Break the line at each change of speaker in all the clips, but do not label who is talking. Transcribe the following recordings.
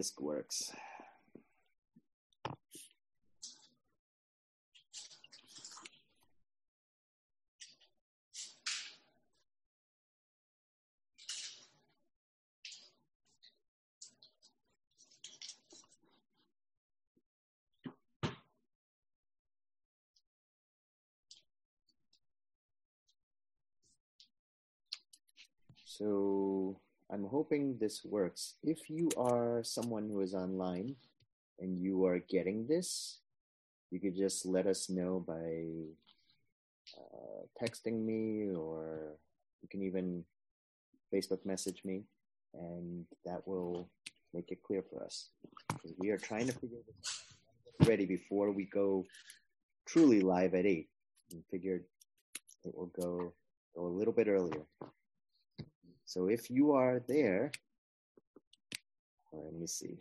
this works. So I'm hoping this works. If you are someone who is online and you are getting this, you could just let us know by uh, texting me or you can even Facebook message me and that will make it clear for us. We are trying to figure this out ready before we go truly live at 8 and figured it will go, go a little bit earlier. So if you are there, let me see.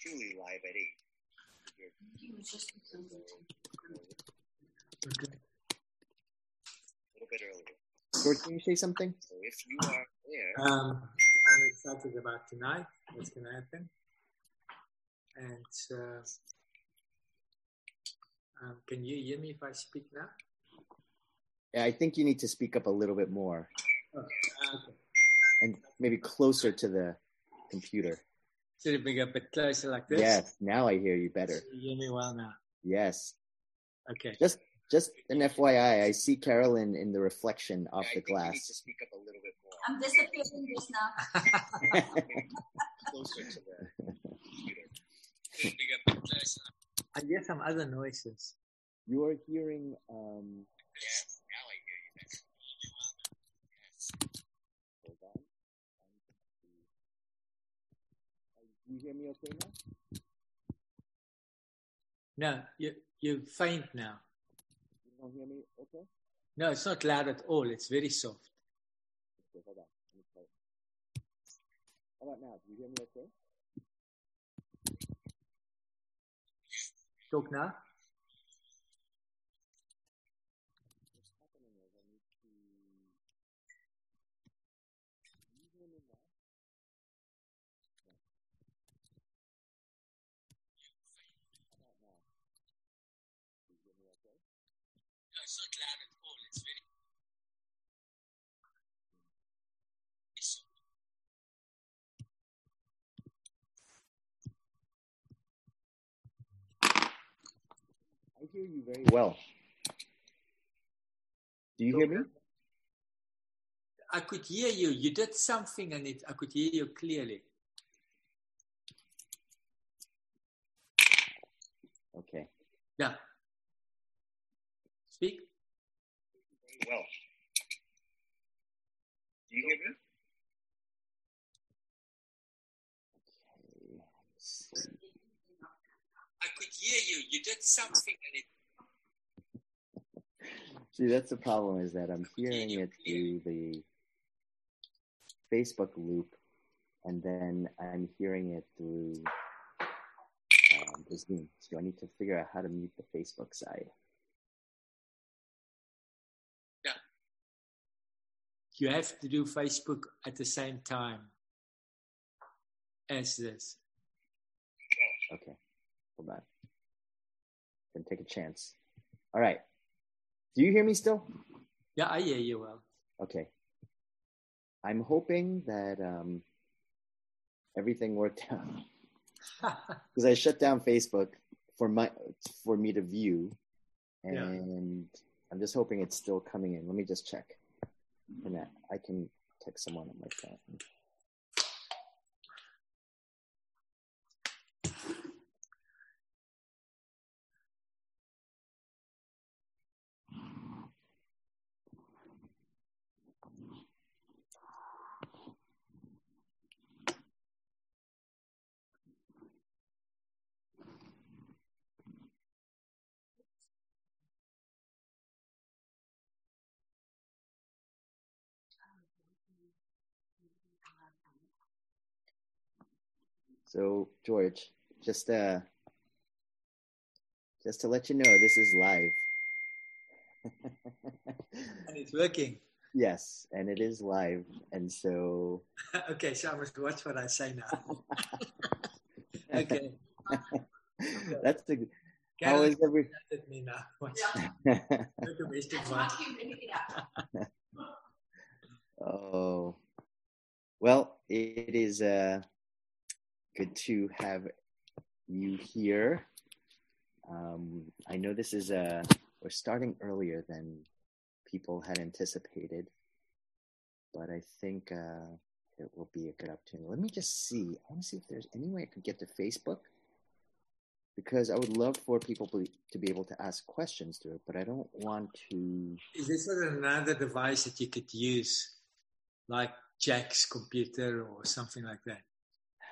Truly live at 8.
Okay.
A little bit earlier. George, can you say something? If you are there,
Um, I'm excited about tonight. What's going to happen? And uh, um, can you hear me if I speak now?
Yeah, I think you need to speak up a little bit more
Oh, okay.
and maybe closer to the computer.
Should it be a bit closer like this?
Yes, now I hear you better.
You hear me well now.
Yes.
Okay.
Just just an FYI, I see Carolyn in the reflection off the glass.
to speak up a little bit more.
I'm disappearing just now.
Closer to the computer.
Should it be a bit closer? I hear some other noises.
you are hearing um
Yes, now I hear you. Yes.
hold on. You hear me okay now?
No, you you faint now.
You hear me okay?
No, it's not loud at all. It's very soft.
Okay, hold on. Let me try it. How about now? Do you hear me okay?
Talk now.
What's happening is I need to. Do you hear me now? No. How about now? Do you hear me okay?
No, it's not loud at all. It's very.
I hear you very well. Do you hear me?
I could hear you. You did something and it, I could hear you clearly.
Okay.
Yeah. Speak.
Very well. Do you hear me?
Okay.
I could hear you. You did something and it.
See, that's the problem is that I'm hearing it through the Facebook loop, and then I'm hearing it through um, the Zoom. So I need to figure out how to mute the Facebook side. Yeah.
You have to do Facebook at the same time as this.
Okay, hold on. Gonna take a chance. All right. Do you hear me still?
Yeah, I hear you well.
Okay. I'm hoping that um, everything worked out because I shut down Facebook for my for me to view,
Yeah.
and I'm just hoping it's still coming in. Let me just check. And I can text someone on my phone. So George, just uh, just to let you know, this is live.
And it's working.
yes, and it is live, and so
okay, so I must watch what I say now. okay.
that's the how
Karen
is every
at me now. Watch.
Yeah.
No domestic violence.
Watch him bring it up.
oh well it is uh good to have you here. Um i know this is uh we're starting earlier than people had anticipated but i think uh it will be a good opportunity. Let me just see. I want to see if there's any way i could get to facebook because i would love for people to to be able to ask questions to it but i don't want to
Is this another device that you could use, like Jack's computer or something like that?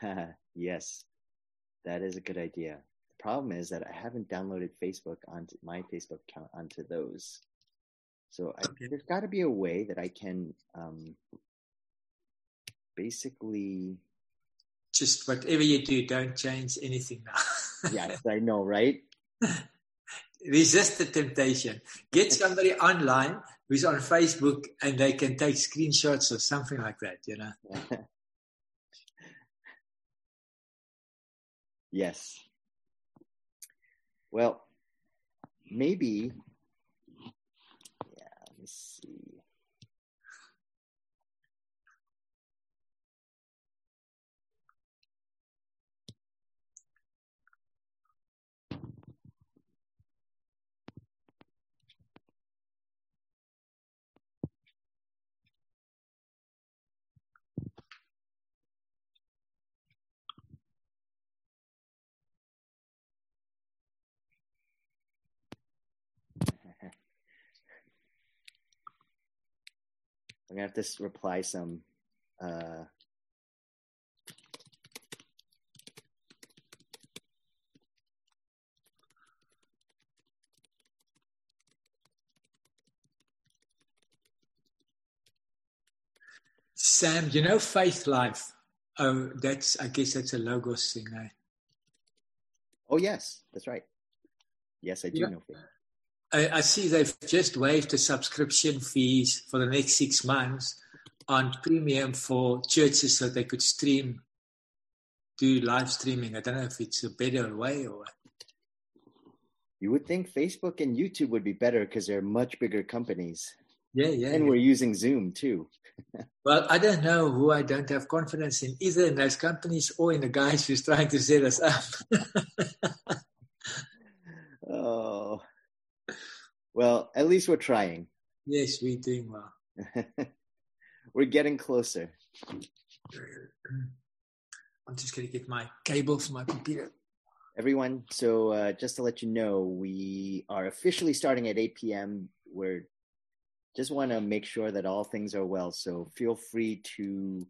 yes, that is a good idea. The problem is that I haven't downloaded Facebook onto my Facebook account onto those. So I,
Okay.
there's got to be a way that I can um, basically.
Just whatever you do, don't change anything now.
Yes, I know, right?
Resist the temptation. Get somebody online who's on Facebook and they can take screenshots or something like that, you know.
yes. Well, maybe. Yeah, let me see. I'm gonna have to reply some. Uh,
Sam, you know Faithlife. Oh, that's I guess that's a logos thing, eh?
oh yes, that's right. Yes, I do
Yeah.
know. Faith.
I, I see they've just waived the subscription fees for the next six months on premium for churches so they could stream, do live streaming. I don't know if it's a better way or what.
You would think Facebook and YouTube would be better because they're much bigger companies,
Yeah, yeah.
and we're using Zoom too.
Well, I don't know who I don't have confidence in, either in those companies or in the guys who's trying to set us up.
well, at least we're trying.
yes, we're doing well.
we're getting closer.
I'm just going to get my cable for my computer.
Everyone, so uh, just to let you know, we are officially starting at 8 p.m. We're just want to make sure that all things are well. So feel free to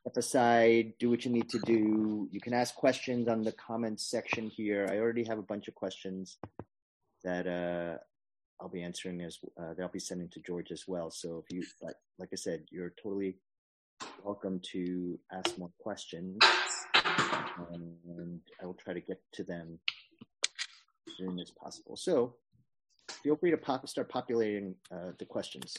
step aside, do what you need to do. You can ask questions on the comments section here. I already have a bunch of questions that uh, I'll be answering as uh, that I'll be sending to George as well. So if you like, like I said, you're totally welcome to ask more questions, and I will try to get to them as soon as possible. So feel free to pop, start populating uh, the questions.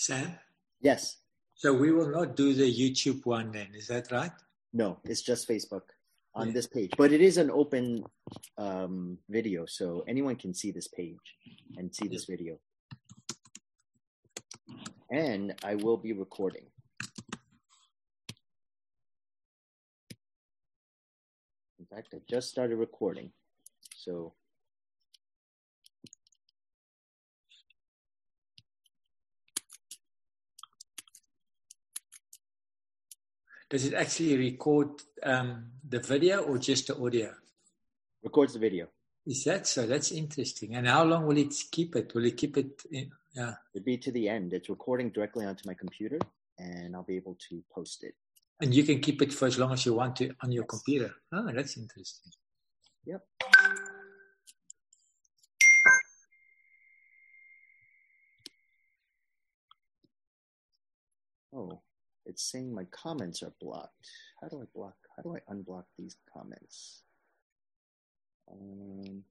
Sam?
Yes.
So we will not do the YouTube one then, is that right?
No, it's just Facebook on
yeah.
this page. But it is an open um, video, so anyone can see this page and see this video. And I will be recording. In fact, I just started recording. So
Does it actually record um, the video or just the audio?
records the video.
Is that so? That's interesting. And how long will it keep it? Will it keep it? In, yeah.
It'd be to the end. It's recording directly onto my computer, and I'll be able to post it.
And you can keep it for as long as you want to on your computer. Oh, that's interesting.
Yep. Oh, it's saying my comments are blocked. How do I block? How do I unblock these comments? Um,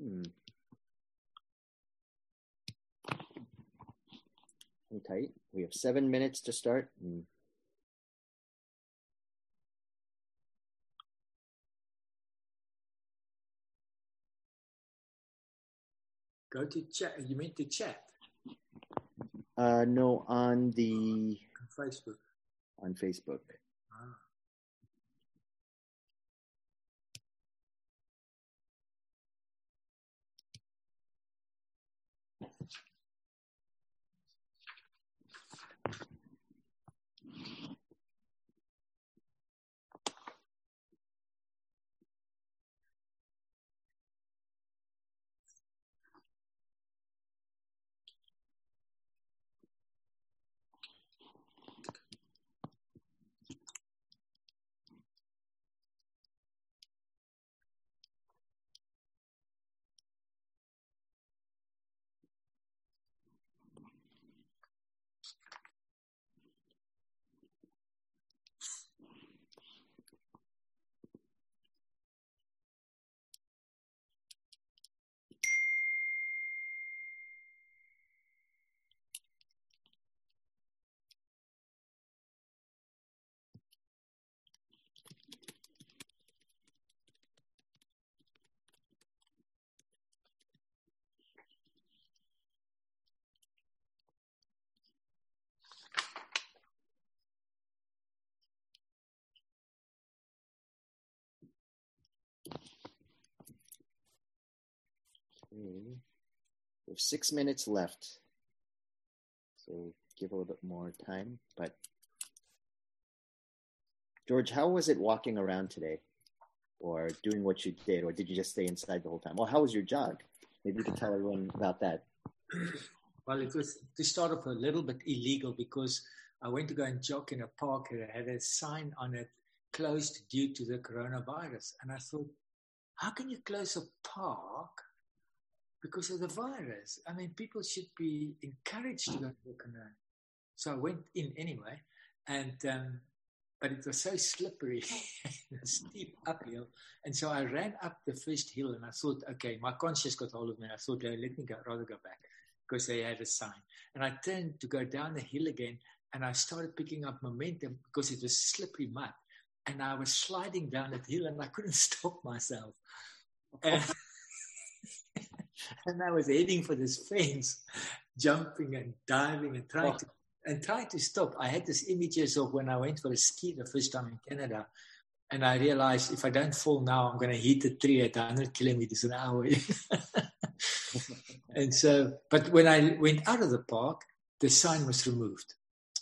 hmm. Tight. We have seven minutes to start. Hmm.
Go to chat. You mean to chat
Uh, no, on the
on Facebook?
on Facebook. Okay. We have six minutes left. So give a little bit more time. But George, how was it walking around today? Or doing what you did? Or did you just stay inside the whole time? Well, how was your jog? Maybe you could tell everyone about that.
Well, it was to start off a little bit illegal because I went to go and jog in a park and had a sign on it closed due to the coronavirus. And I thought, how can you close a park because of the virus? I mean, people should be encouraged to go and walk around. So I went in anyway, and um, but it was so slippery, steep uphill, and so I ran up the first hill, and I thought, okay, my conscience got hold of me. I thought, oh, let me go, rather go back because they had a sign. And I turned to go down the hill again, and I started picking up momentum because it was slippery mud, and I was sliding down that hill, and I couldn't stop myself. And, and I was heading for this fence, jumping and diving and trying to and trying to stop. I had this images of when I went for a ski the first time in Canada, and I realized if I don't fall now, I'm going to hit a tree at 100 kilometers an hour. and so, but when I went out of the park, the sign was removed,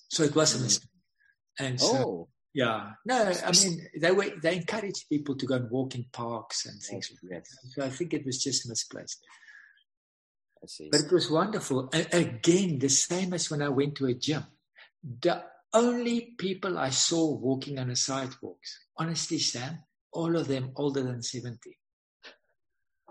so it was a mistake. Mm. And so,
Oh,
yeah, no, I mean they were they encourage people to go and walk in parks and things.
yes, yes,
So I think it was just misplaced.
See.
But it was wonderful. And again, the same as when I went to a gym. The only people I saw walking on the sidewalks, honestly, Sam, all of them older than 70.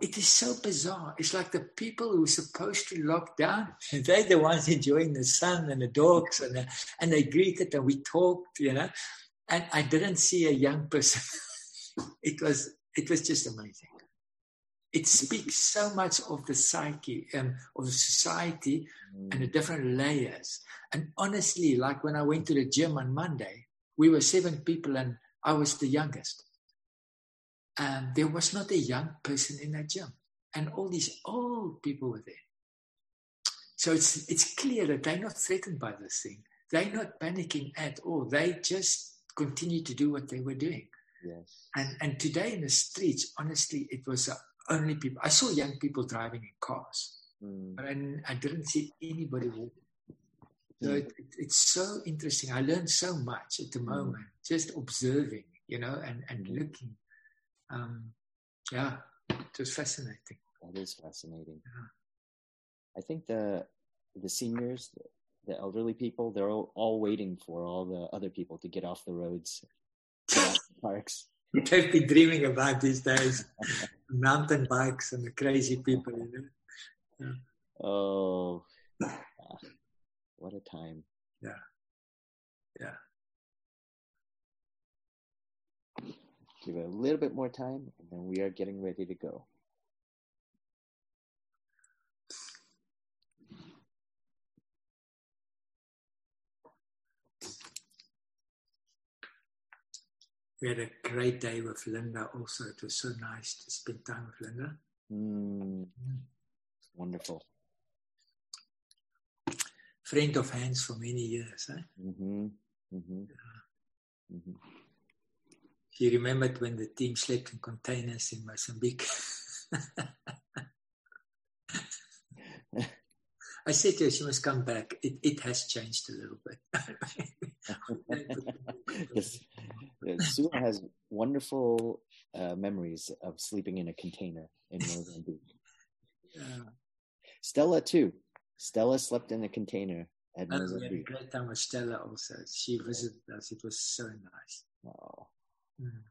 It is so bizarre. It's like the people who are supposed to lock down, they're the ones enjoying the sun and the dogs, and, the, and they greeted and we talked, you know. And I didn't see a young person. it was it was just amazing it speaks so much of the psyche and of the society and the different layers. And honestly, like when I went to the gym on Monday, we were seven people and I was the youngest. And there was not a young person in that gym. And all these old people were there. So it's, it's clear that they're not threatened by this thing. They're not panicking at all. They just continue to do what they were doing.
Yes.
And and today in the streets, honestly, it was uh, only people. I saw young people driving in cars,
Mm.
but I, didn't- I didn't see anybody walking. So
Mm.
it, it, it's so interesting. I learned so much at the
Mm.
moment, just observing, you know, and and
Mhm.
looking. Um, yeah, it was fascinating.
That is fascinating.
Yeah.
I think the the seniors, the, elderly people, they're all, all waiting for all the other people to get off the roads, parks.
They've been dreaming about these days, mountain bikes and the crazy people, you know.
Oh, ah, what a time!
Yeah. Yeah.
Give it a little bit more time, and then we are getting ready to go.
We had a great day with Linda also. It was so nice to spend time with Linda.
Mm, wonderful.
Friend of hands for many years. Eh?
Mm-hmm. Mm-hmm. Mm-hmm.
She remembered when the team slept in containers in Mozambique. I said to her, she must come back. It, it has changed a little bit.
yes. Sue has wonderful uh, memories of sleeping in a container in Mozambique.
Yeah.
Stella too. Stella slept in a container at
And we had a
Mozambique.
great time with Stella also. She visited us. It was so nice.
Oh.
Mm.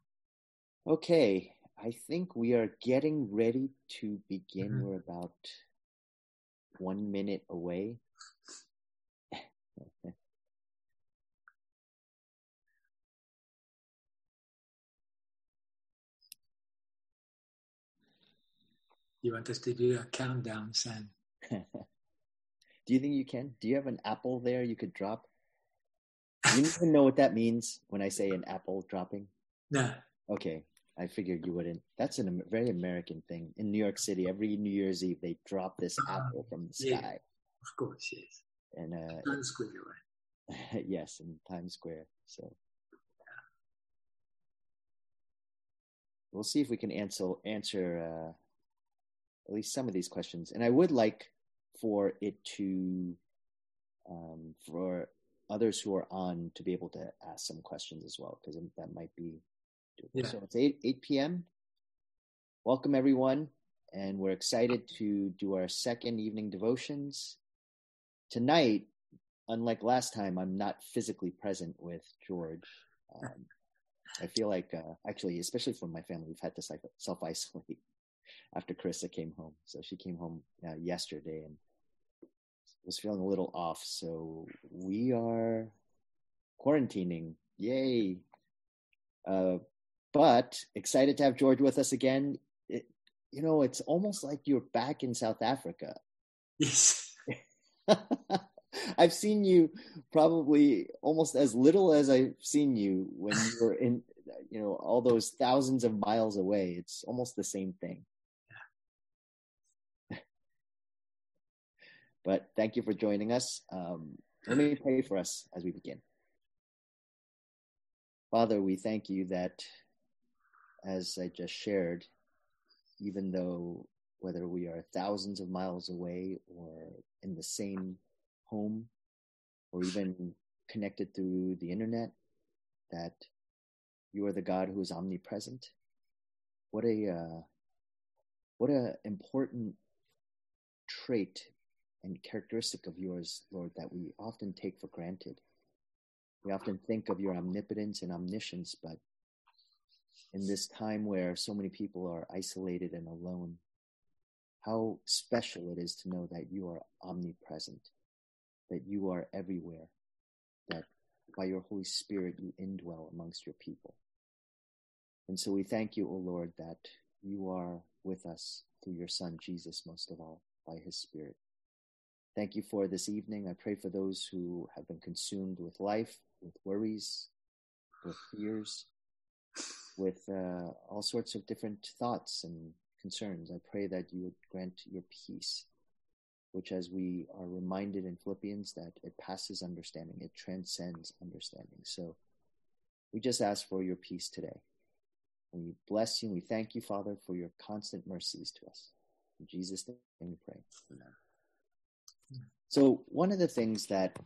Okay, I think we are getting ready to begin.
Mhm.
We're about one minute away.
You want us to do a countdown, Sam?
Do you think you can? Do you have an apple there you could drop? You don't even know what that means when I say an apple dropping?
No.
Okay, I figured you wouldn't. That's a very American thing. In New York City, every New Year's Eve, they drop this apple from the sky. Yeah.
Of course, yes.
And uh,
Times Square, right?
yes, in Times Square. So we'll see if we can answer answer uh, at least some of these questions. And I would like for it to um, for others who are on to be able to ask some questions as well because that might be.
Yeah.
So it's eight eight p.m. Welcome everyone, and we're excited to do our second evening devotions tonight unlike last time, I'm not physically present with George. Um, I feel like, uh, actually, especially for my family, we've had to self isolate after Carissa came home. So she came home uh, yesterday and was feeling a little off. So we are quarantining. Yay. Uh, but excited to have George with us again. It, you know, it's almost like you're back in South Africa.
Yes.
I've seen you probably almost as little as I've seen you when you were in, you know, all those thousands of miles away. It's almost the same thing. But thank you for joining us. Um, let me pray for us as we begin. Father, we thank you that, as I just shared, even though whether we are thousands of miles away or in the same home or even connected through the internet, that you are the God who is omnipresent. What a uh, what a important trait and characteristic of yours, Lord, that we often take for granted. We often think of your omnipotence and omniscience, but in this time where so many people are isolated and alone, how special it is to know that you are omnipresent, that you are everywhere, that by your Holy Spirit you indwell amongst your people. And so we thank you, O Lord, that you are with us through your Son, Jesus, most of all, by his Spirit. Thank you for this evening. I pray for those who have been consumed with life, with worries, with fears, with uh, all sorts of different thoughts and concerns. I pray that you would grant your peace, which, as we are reminded in Philippians, that it passes understanding, it transcends understanding. So We just ask for your peace today. We bless you and we thank you, Father, for your constant mercies to us. In Jesus' name we pray. So, one of the things that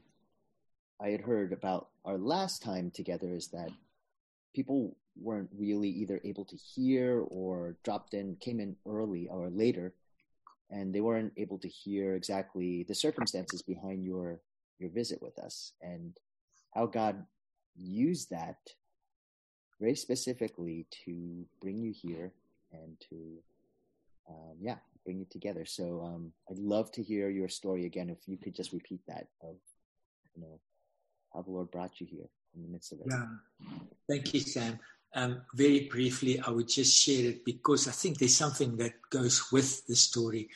I had heard about our last time together is that people weren't really either able to hear or dropped in, came in early or later, and they weren't able to hear exactly the circumstances behind your your visit with us. And how God used that very specifically to bring you here and to um, yeah bring it together. So um, I'd love to hear your story again. If you could just repeat that of you know how the Lord brought you here in the midst of it.
Yeah. Thank you, Sam. Um, very briefly, I would just share it because I think there's something that goes with the story.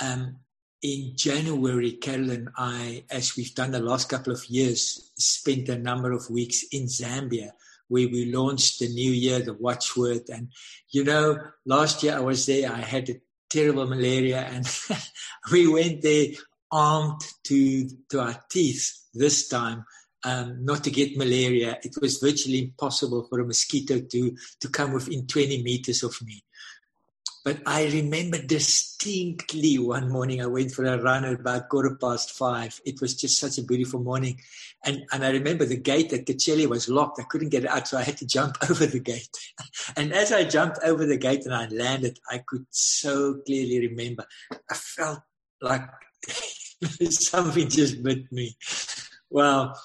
Um, in January, Carol and I, as we've done the last couple of years, spent a number of weeks in Zambia where we launched the new year, the watchword. And, you know, last year I was there, I had a terrible malaria and we went there armed to, to our teeth this time um, not to get malaria. It was virtually impossible for a mosquito to, to come within 20 meters of me. But I remember distinctly one morning I went for a run at about quarter past five. It was just such a beautiful morning. And, and I remember the gate at Kacheli was locked. I couldn't get it out, so I had to jump over the gate. and as I jumped over the gate and I landed, I could so clearly remember. I felt like something just bit me. Well,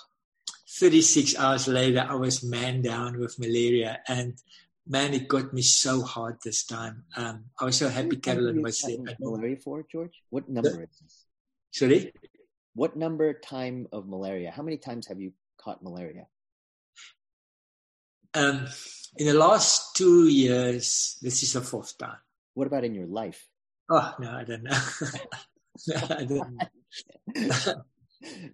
36 hours later, I was man down with malaria. And man, it got me so hard this time. Um, I was so happy Carolyn was there.
Malaria for, George? What number is this?
Sorry?
What number time of malaria? How many times have you caught malaria?
Um, in the last two years, this is the fourth time.
What about in your life?
Oh, no, I don't know. no, I don't
know.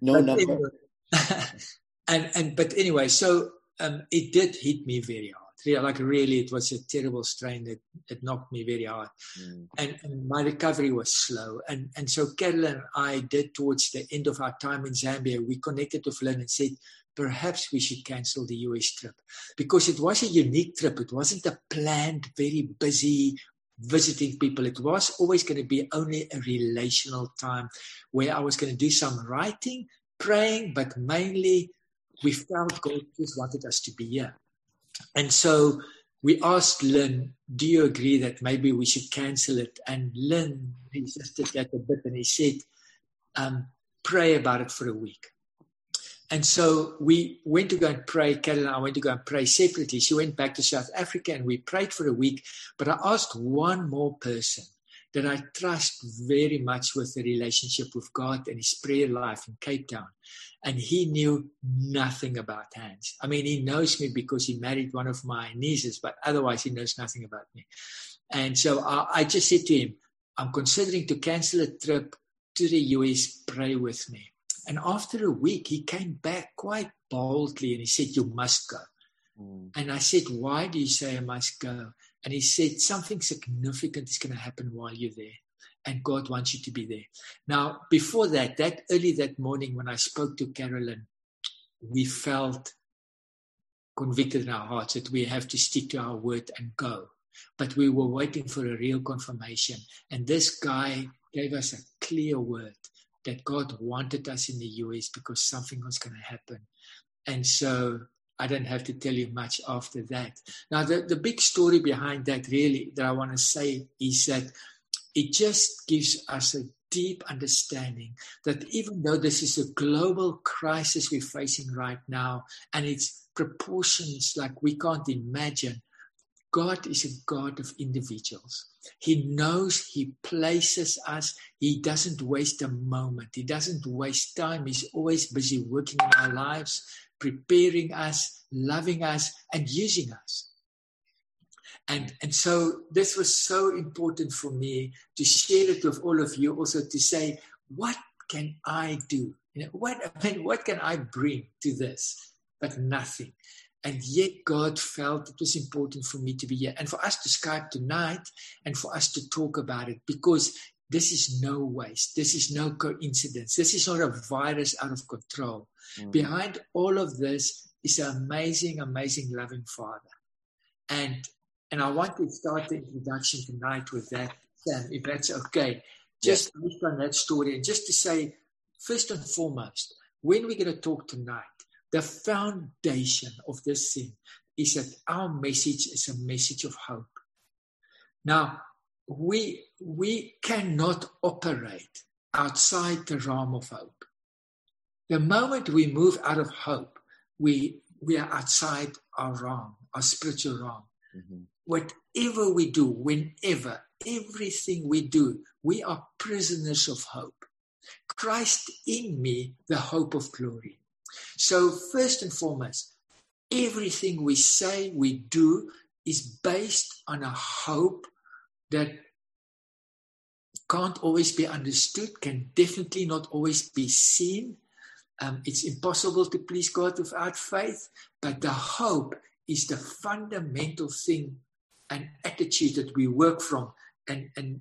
no number.
and and but anyway, so um, it did hit me very hard. Yeah, like really, it was a terrible strain that, that knocked me very hard, mm. and, and, my recovery was slow. And and so Carolyn and I did towards the end of our time in Zambia, we connected with Lynn and said perhaps we should cancel the US trip because it was a unique trip. It wasn't a planned, very busy visiting people. It was always going to be only a relational time where I was going to do some writing, praying, but mainly we felt God just wanted us to be here. And so we asked Lynn, do you agree that maybe we should cancel it? And Lynn resisted that a bit and he said, um, pray about it for a week. And so we went to go and pray. Carol and I went to go and pray separately. She went back to South Africa and we prayed for a week. But I asked one more person that I trust very much with the relationship with God and his prayer life in Cape Town and he knew nothing about hands. I mean, he knows me because he married one of my nieces, but otherwise he knows nothing about me. And so I, I just said to him, I'm considering to cancel a trip to the US, pray with me. And after a week, he came back quite boldly and he said, You must go. Mm. And I said, Why do you say I must go? And he said, Something significant is going to happen while you're there and God wants you to be there. Now, before that, that early that morning when I spoke to Carolyn, we felt convicted in our hearts that we have to stick to our word and go. But we were waiting for a real confirmation. And this guy gave us a clear word that God wanted us in the US because something was going to happen. And so I don't have to tell you much after that. Now, the, the big story behind that, really, that I want to say is that it just gives us a deep understanding that even though this is a global crisis we're facing right now and its proportions like we can't imagine, God is a God of individuals. He knows He places us. He doesn't waste a moment. He doesn't waste time. He's always busy working in our lives, preparing us, loving us, and using us. And, and so this was so important for me to share it with all of you, also to say, what can I do? You know, what, I mean, what can I bring to this? But nothing. And yet God felt it was important for me to be here and for us to Skype tonight and for us to talk about it because this is no waste. This is no coincidence. This is not a virus out of control.
Mm.
Behind all of this is an amazing, amazing, loving Father. And and I want to start the introduction tonight with that, Sam, if that's okay. Just based on that story, and just to say, first and foremost, when we're going to talk tonight, the foundation of this thing is that our message is a message of hope. Now, we we cannot operate outside the realm of hope. The moment we move out of hope, we we are outside our realm, our spiritual realm.
Mhm.
Whatever we do, whenever, everything we do, we are prisoners of hope. Christ in me, the hope of glory. So, first and foremost, everything we say, we do, is based on a hope that can't always be understood, can definitely not always be seen. Um, it's impossible to please God without faith, but the hope is the fundamental thing and attitude that we work from. And, and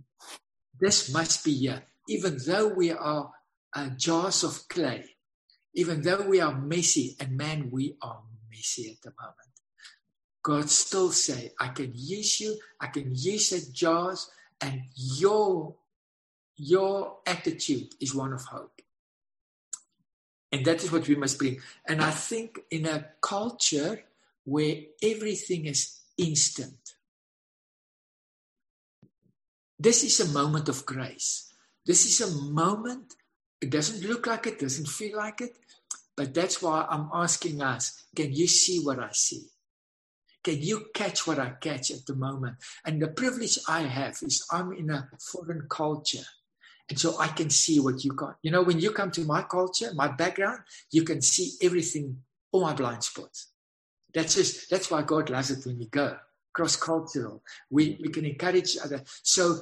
this must be here. Even though we are uh, jars of clay, even though we are messy, and man, we are messy at the moment. God still say, I can use you, I can use the jars, and your your attitude is one of hope. And that is what we must bring. And I think in a culture where everything is instant, this is a moment of grace. This is a moment, it doesn't look like it, doesn't feel like it, but that's why I'm asking us can you see what I see? Can you catch what I catch at the moment? And the privilege I have is I'm in a foreign culture. And so I can see what you got. You know, when you come to my culture, my background, you can see everything, all my blind spots. That's just that's why God loves it when we go cross cultural. We we can encourage each other. So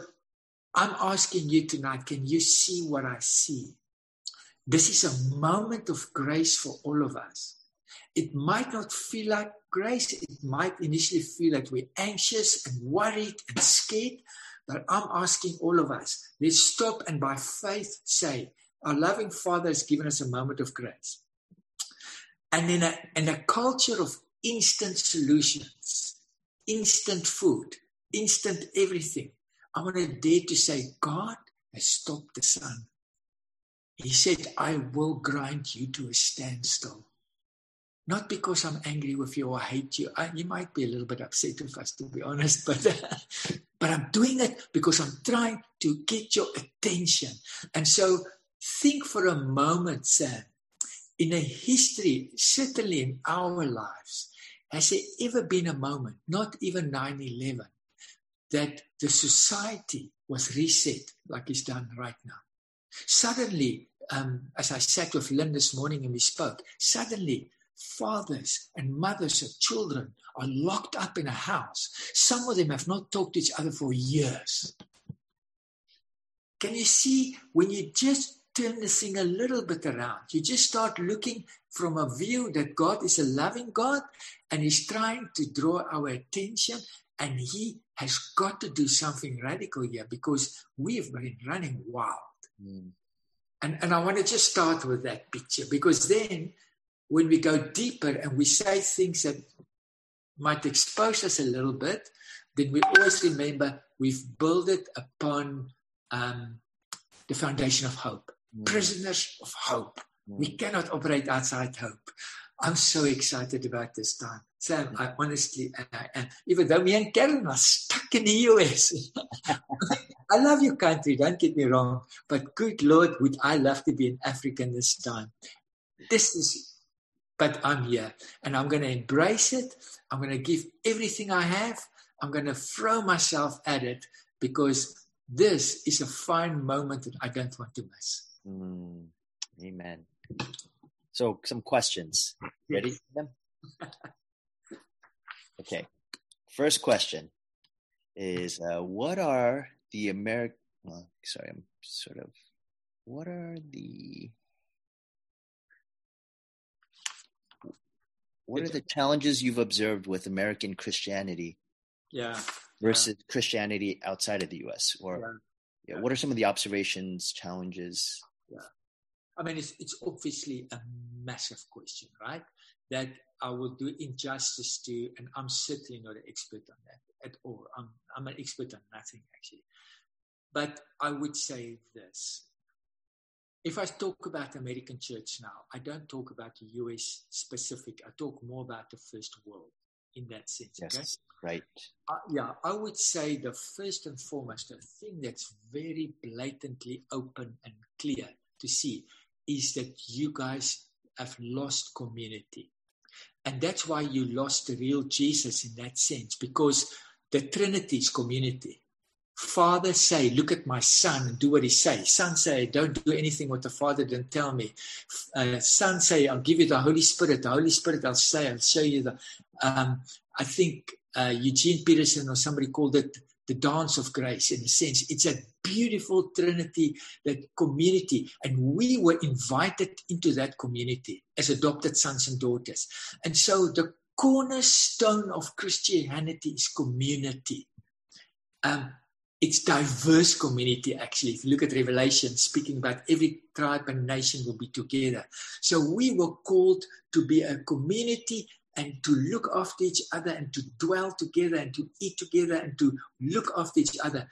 I'm asking you tonight, can you see what I see? This is a moment of grace for all of us. It might not feel like grace. It might initially feel like we're anxious and worried and scared. But I'm asking all of us, let's stop and by faith say, our loving Father has given us a moment of grace. And in a, in a culture of instant solutions, instant food, instant everything, I want to dare to say, God has stopped the sun. He said, I will grind you to a standstill. Not because I'm angry with you or hate you. I, you might be a little bit upset with us, to be honest, but, but I'm doing it because I'm trying to get your attention. And so think for a moment, Sam, in a history, certainly in our lives, has there ever been a moment, not even 9 11, that the society was reset like it's done right now? Suddenly, um, as I sat with Lynn this morning and we spoke, suddenly fathers and mothers of children are locked up in a house. Some of them have not talked to each other for years. Can you see when you just turn the thing a little bit around? You just start looking from a view that God is a loving God and He's trying to draw our attention, and He has got to do something radical here because we've been running wild.
Mm.
And, and I want to just start with that picture because then when we go deeper and we say things that might expose us a little bit, then we always remember we've built it upon um, the foundation of hope.
Mm.
Prisoners of hope.
Mm.
We cannot operate outside hope. I'm so excited about this time. Sam, I honestly, and I am, even though me and Karen are stuck in the US. I love your country, don't get me wrong, but good Lord, would I love to be in Africa this time. This is, but I'm here and I'm going to embrace it. I'm going to give everything I have. I'm going to throw myself at it because this is a fine moment that I don't want to miss.
Mm. Amen. So, some questions. Ready for them? Okay. First question is uh, What are the American. Well, sorry, I'm sort of. What are the. What are the challenges you've observed with American Christianity
Yeah.
versus Christianity outside of the US? Or, yeah, what are some of the observations, challenges? Yeah.
I mean, it's, it's obviously a massive question, right? That I will do injustice to, and I'm certainly not an expert on that at all. I'm, I'm an expert on nothing, actually. But I would say this. If I talk about American church now, I don't talk about the US specific. I talk more about the first world in that sense.
Yes,
Okay?
right.
Uh, yeah, I would say the first and foremost, the thing that's very blatantly open and clear to see is that you guys have lost community. And that's why you lost the real Jesus in that sense, because the Trinity is community. Father say, look at my son and do what he says. Son say, don't do anything what the Father didn't tell me. Uh, son say, I'll give you the Holy Spirit. The Holy Spirit, I'll say, I'll show you the. Um, I think uh, Eugene Peterson or somebody called it the dance of grace in a sense. It's a beautiful trinity, that community. And we were invited into that community as adopted sons and daughters. And so the cornerstone of Christianity is community. Um, it's diverse community, actually. If you look at Revelation, speaking about every tribe and nation will be together. So we were called to be a community and to look after each other and to dwell together and to eat together and to look after each other.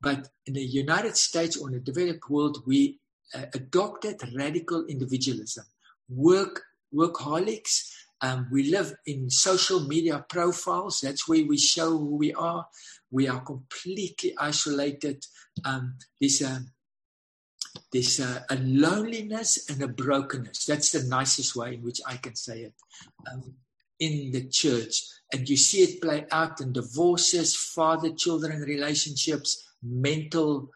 But in the United States or in the developed world, we uh, adopted radical individualism, work workaholics. Um, we live in social media profiles. That's where we show who we are. We are completely isolated. Um, there's a there's a, a, loneliness and a brokenness. That's the nicest way in which I can say it. Um, in the church, and you see it play out in divorces, father-children relationships, mental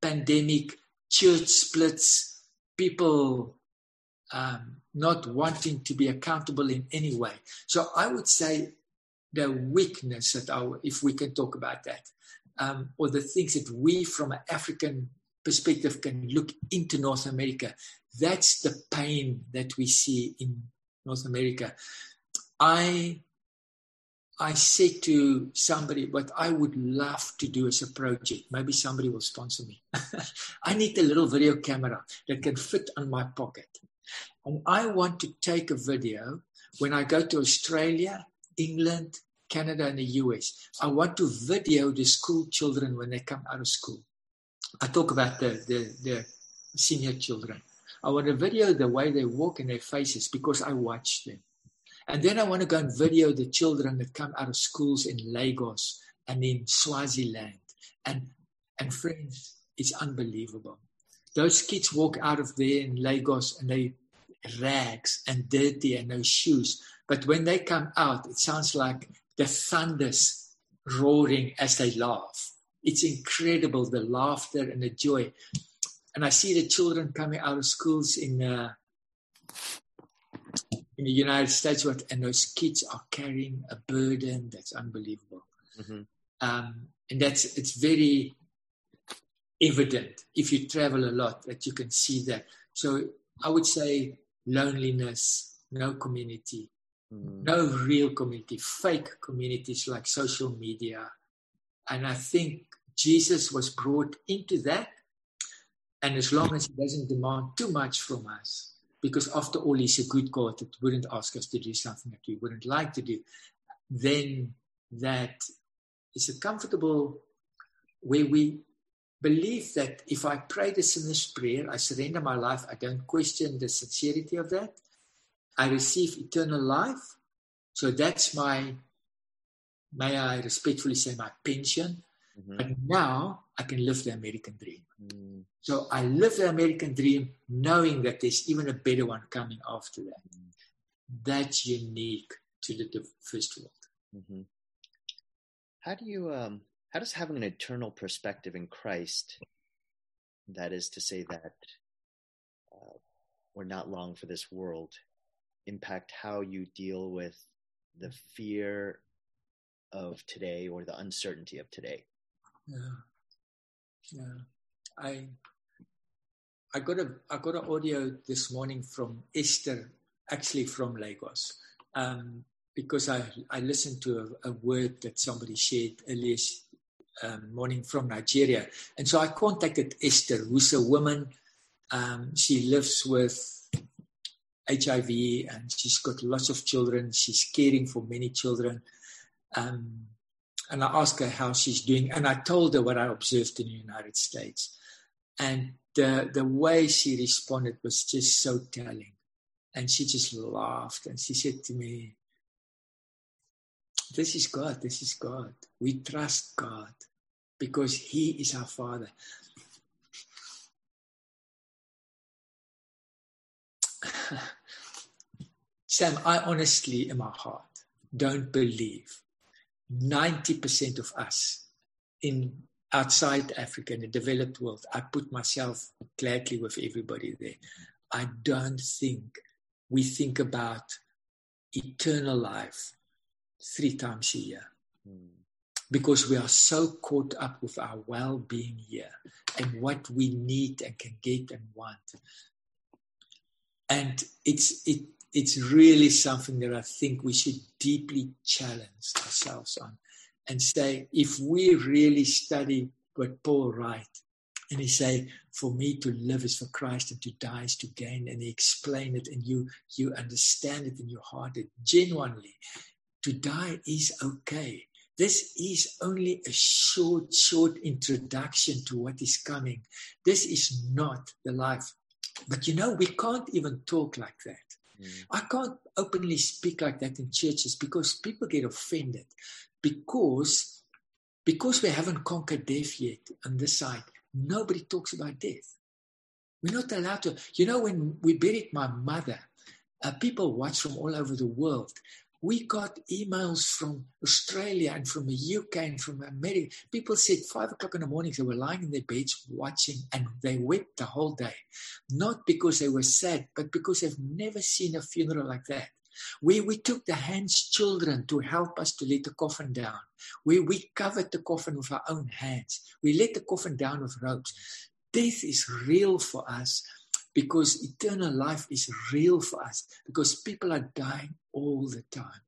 pandemic, church splits, people um, not wanting to be accountable in any way. So I would say the weakness that our, if we can talk about that, um, or the things that we from an African perspective can look into North America, that's the pain that we see in North America. I I said to somebody, what I would love to do as a project, maybe somebody will sponsor me. I need a little video camera that can fit on my pocket. And I want to take a video when I go to Australia, England, Canada, and the US. I want to video the school children when they come out of school. I talk about the, the, the senior children. I want to video the way they walk in their faces because I watch them. And then I want to go and video the children that come out of schools in Lagos and in Swaziland. And, and friends, it's unbelievable. Those kids walk out of there in Lagos and they rags and dirty and no shoes. But when they come out, it sounds like the thunders roaring as they laugh. It's incredible, the laughter and the joy. And I see the children coming out of schools in uh, in the United States, what, and those kids are carrying a burden that's unbelievable. Mm-hmm. Um, and that's it's very evident if you travel a lot that you can see that. So I would say loneliness, no community, mm. no real community, fake communities like social media. And I think Jesus was brought into that. And as long as he doesn't demand too much from us, because after all, he's a good God that wouldn't ask us to do something that we wouldn't like to do, then that is a comfortable where we believe that if I pray the sinner's prayer, I surrender my life, I don't question the sincerity of that, I receive eternal life. So that's my, may I respectfully say, my pension. Mm-hmm. But now I can live the American dream. Mm. So I live the American dream knowing that there's even a better one coming after that. Mm. That's unique to the first world.
Mm-hmm. How do you, um, how does having an eternal perspective in Christ, that is to say that uh, we're not long for this world, impact how you deal with the fear of today or the uncertainty of today?
Yeah. Yeah. I I got a I got an audio this morning from Esther, actually from Lagos, um, because I I listened to a, a, word that somebody shared earlier um, morning from Nigeria. And so I contacted Esther, who's a woman. Um, she lives with HIV and she's got lots of children. She's caring for many children. Um, and I asked her how she's doing. And I told her what I observed in the United States. And the, the way she responded was just so telling. And she just laughed and she said to me, This is God, this is God. We trust God because He is our Father. Sam, I honestly, in my heart, don't believe 90% of us in outside Africa, in the developed world, I put myself gladly with everybody there. I don't think we think about eternal life three times a year. Mm. Because we are so caught up with our well being here and what we need and can get and want. And it's, it, it's really something that I think we should deeply challenge ourselves on and say, if we really study what Paul writes, and he say, for me to live is for Christ and to die is to gain. And he explain it and you, you understand it in your heart that genuinely to die is okay. This is only a short, short introduction to what is coming. This is not the life. But you know, we can't even talk like that. Mm. I can't openly speak like that in churches because people get offended because because we haven't conquered death yet on this side. Nobody talks about death. We're not allowed to. You know, when we buried my mother, uh, people watch from all over the world. We got emails from Australia and from the UK and from America. People said five o'clock in the morning they were lying in their beds watching and they wept the whole day. Not because they were sad, but because they've never seen a funeral like that. We, we took the hands children to help us to let the coffin down. We, we covered the coffin with our own hands. We let the coffin down with ropes. Death is real for us because eternal life is real for us because people are dying all the time.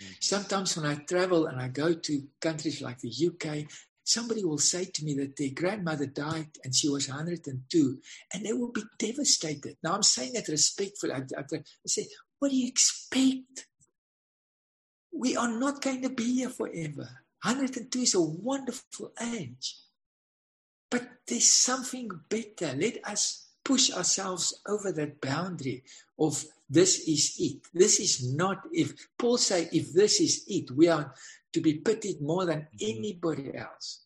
Mm. Sometimes when I travel and I go to countries like the UK, somebody will say to me that their grandmother died and she was 102 and they will be devastated. Now, I'm saying that respectfully. I, I, I say, what do you expect? We are not going to be here forever. 102 is a wonderful age. But there's something better. Let us push ourselves over that boundary of this is it. This is not if Paul say if this is it, we are to be pitied more than mm-hmm. anybody else.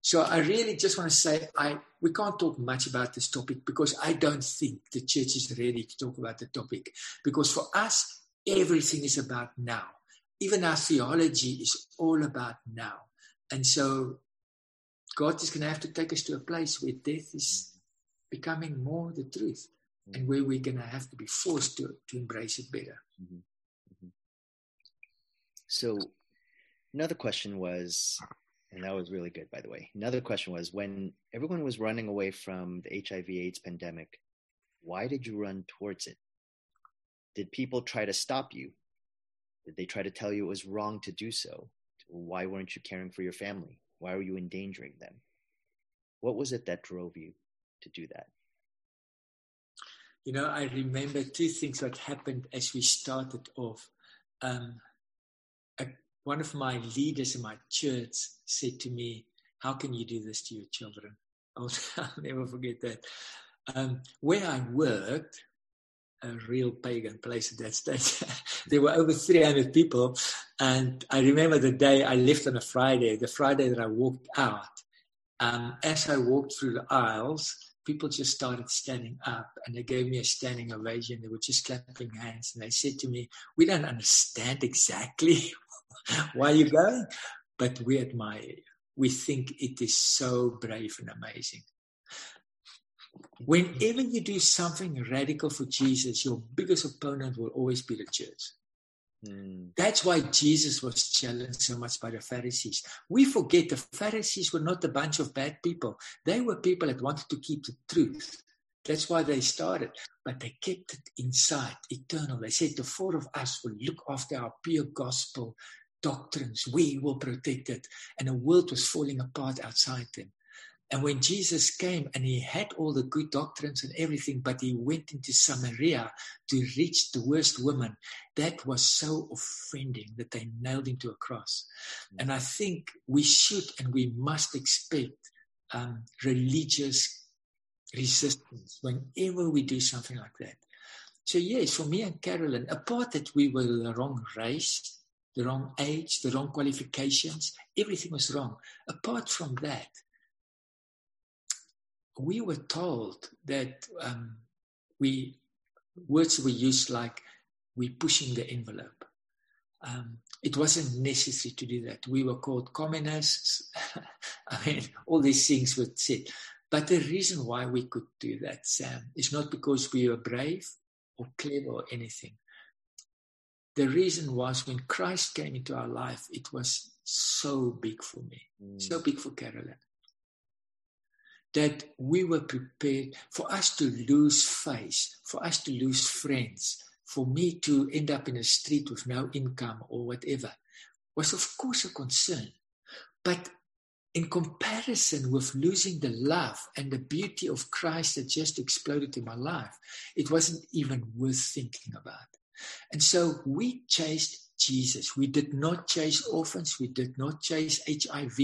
So I really just want to say I we can't talk much about this topic because I don't think the church is ready to talk about the topic. Because for us, everything is about now. Even our theology is all about now. And so God is going to have to take us to a place where death is becoming more the truth and where we're going to have to be forced to, to embrace it better. Mm-hmm. Mm-hmm.
So, another question was and that was really good, by the way. Another question was when everyone was running away from the HIV AIDS pandemic, why did you run towards it? Did people try to stop you? Did they try to tell you it was wrong to do so? Why weren't you caring for your family? Why were you endangering them? What was it that drove you to do that?
You know, I remember two things that happened as we started off. Um, a one of my leaders in my church said to me, How can you do this to your children? I'll, I'll never forget that. Um, where I worked, a real pagan place at that stage, there were over 300 people. And I remember the day I left on a Friday, the Friday that I walked out. Um, as I walked through the aisles, people just started standing up and they gave me a standing ovation. They were just clapping hands and they said to me, We don't understand exactly why you're going? But we admire you. We think it is so brave and amazing. Whenever you do something radical for Jesus, your biggest opponent will always be the church. Mm. That's why Jesus was challenged so much by the Pharisees. We forget the Pharisees were not a bunch of bad people. They were people that wanted to keep the truth. That's why they started. But they kept it inside, eternal. They said the four of us will look after our pure gospel doctrines. We will protect it. And the world was falling apart outside them. And when Jesus came and he had all the good doctrines and everything, but he went into Samaria to reach the worst woman, that was so offending that they nailed him to a cross. And I think we should and we must expect um, religious resistance whenever we do something like that. So, yes, for me and Carolyn, apart that we were the wrong race, the wrong age, the wrong qualifications, everything was wrong. Apart from that, we were told that um, we words were used like we're pushing the envelope. Um, it wasn't necessary to do that. We were called communists. I mean, all these things were said. But the reason why we could do that, Sam, is not because we were brave or clever or anything. The reason was when Christ came into our life, it was so big for me, mm. so big for Carolyn that we were prepared for us to lose face, for us to lose friends, for me to end up in a street with no income or whatever, was of course a concern. But in comparison with losing the love and the beauty of Christ that just exploded in my life, it wasn't even worth thinking about. And so we chased Jesus. We did not chase orphans. We did not chase HIV.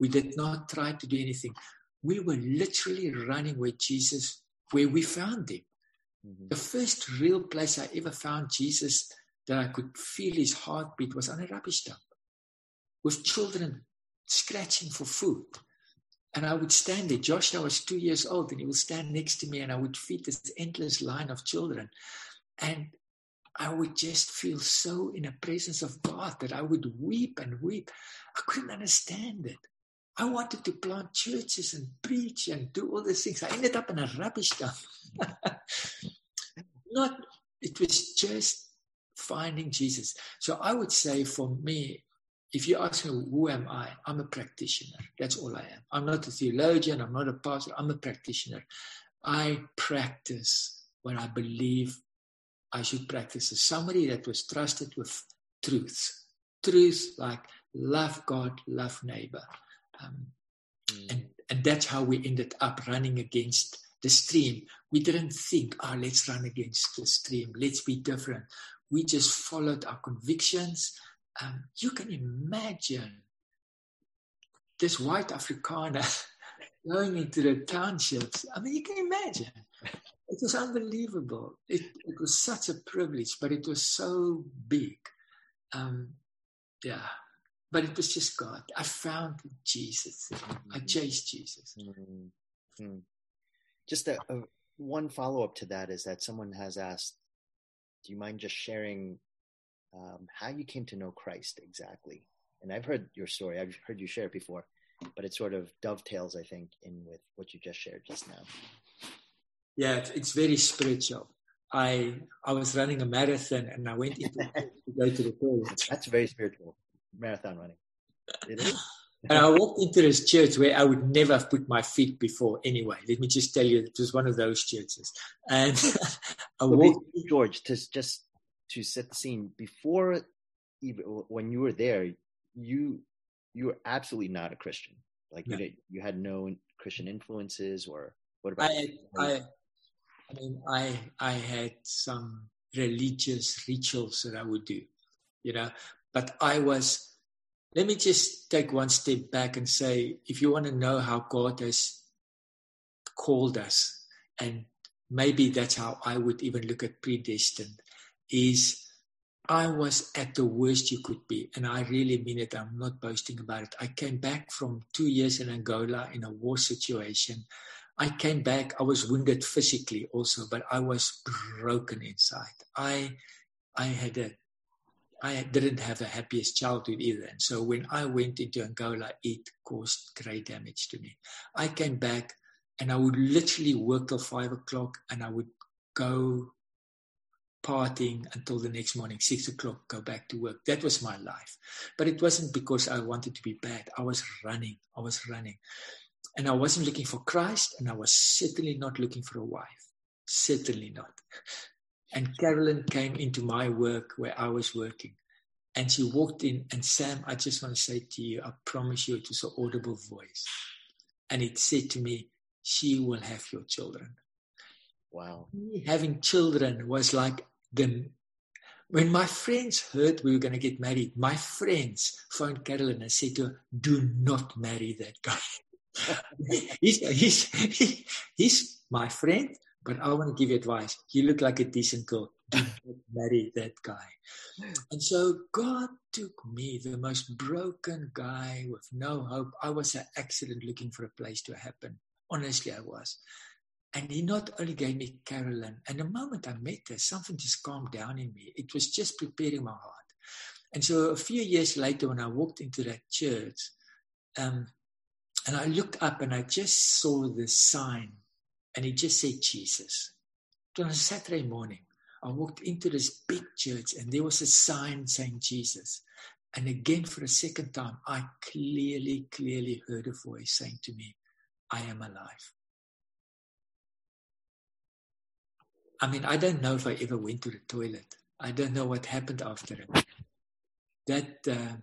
We did not try to do anything we were literally running where Jesus, where we found him. Mm-hmm. The first real place I ever found Jesus that I could feel his heartbeat was on a rubbish dump with children scratching for food. And I would stand there. Joshua was two years old, and he would stand next to me, and I would feed this endless line of children. And I would just feel so in the presence of God that I would weep and weep. I couldn't understand it. I wanted to plant churches and preach and do all these things. I ended up in a rubbish dump. Not, it was just finding Jesus. So I would say for me, if you ask me, who am I? I'm a practitioner. That's all I am. I'm not a theologian. I'm not a pastor. I'm a practitioner. I practice what I believe I should practice as somebody that was trusted with truths. Truths like love God, love neighbor. Um, mm. and, and that's how we ended up running against the stream. We didn't think, oh, let's run against the stream. Let's be different. We just followed our convictions. Um, you can imagine this white Afrikaner going into the townships. I mean, you can imagine. It was unbelievable. It, it was such a privilege, but it was so big. Um, yeah but it was just God. I found Jesus. Mm-hmm. I chased Jesus. Mm-hmm.
Just a, a one follow up to that is that someone has asked, "Do you mind just sharing um, how you came to know Christ exactly?" And I've heard your story. I've heard you share it before, but it sort of dovetails, I think, in with what you just shared just now.
Yeah, it's very spiritual. I I was running a marathon and I went into to go to the toilet.
That's very spiritual marathon running.
and I walked into this church where I would never have put my feet before anyway. Let me just tell you, it was one of those churches. And I walked.
George, to just to set the scene, before even when you were there, you you were absolutely not a Christian. Like no. you did, you had no Christian influences, or what about?
I, I, I mean, I I had some religious rituals that I would do, you know, but I was, let me just take one step back and say, if you want to know how God has called us, and maybe that's how I would even look at predestined, is I was at the worst you could be. And I really mean it. I'm not boasting about it. I came back from two years in Angola in a war situation. I came back, I was wounded physically also, but I was broken inside. I I had a I didn't have the happiest childhood either. And so when I went into Angola, it caused great damage to me. I came back and I would literally work till five o'clock and I would go partying until the next morning, six o'clock, go back to work. That was my life. But it wasn't because I wanted to be bad. I was running. I was running. And I wasn't looking for Christ and I was certainly not looking for a wife. Certainly not. And Carolyn came into my work where I was working. And she walked in, and Sam, I just want to say to you, I promise you, it was an audible voice. And it said to me, She will have your children.
Wow.
Having children was like the. When my friends heard we were going to get married, my friends phoned Carolyn and said to her, Do not marry that guy. he's, he's, he, he's my friend, but I want to give you advice. You look like a decent girl. Do not marry that guy. And so God took me, the most broken guy with no hope. I was an accident looking for a place to happen. Honestly, I was. And he not only gave me Carolyn, and the moment I met her, something just calmed down in me. It was just preparing my heart. And so a few years later, when I walked into that church, um, and I looked up and I just saw the sign, and it just said Jesus. It was a Saturday morning. I walked into this big church, and there was a sign saying Jesus. And again, for a second time, I clearly, clearly heard a voice saying to me, I am alive. I mean, I don't know if I ever went to the toilet. I don't know what happened after it. That uh,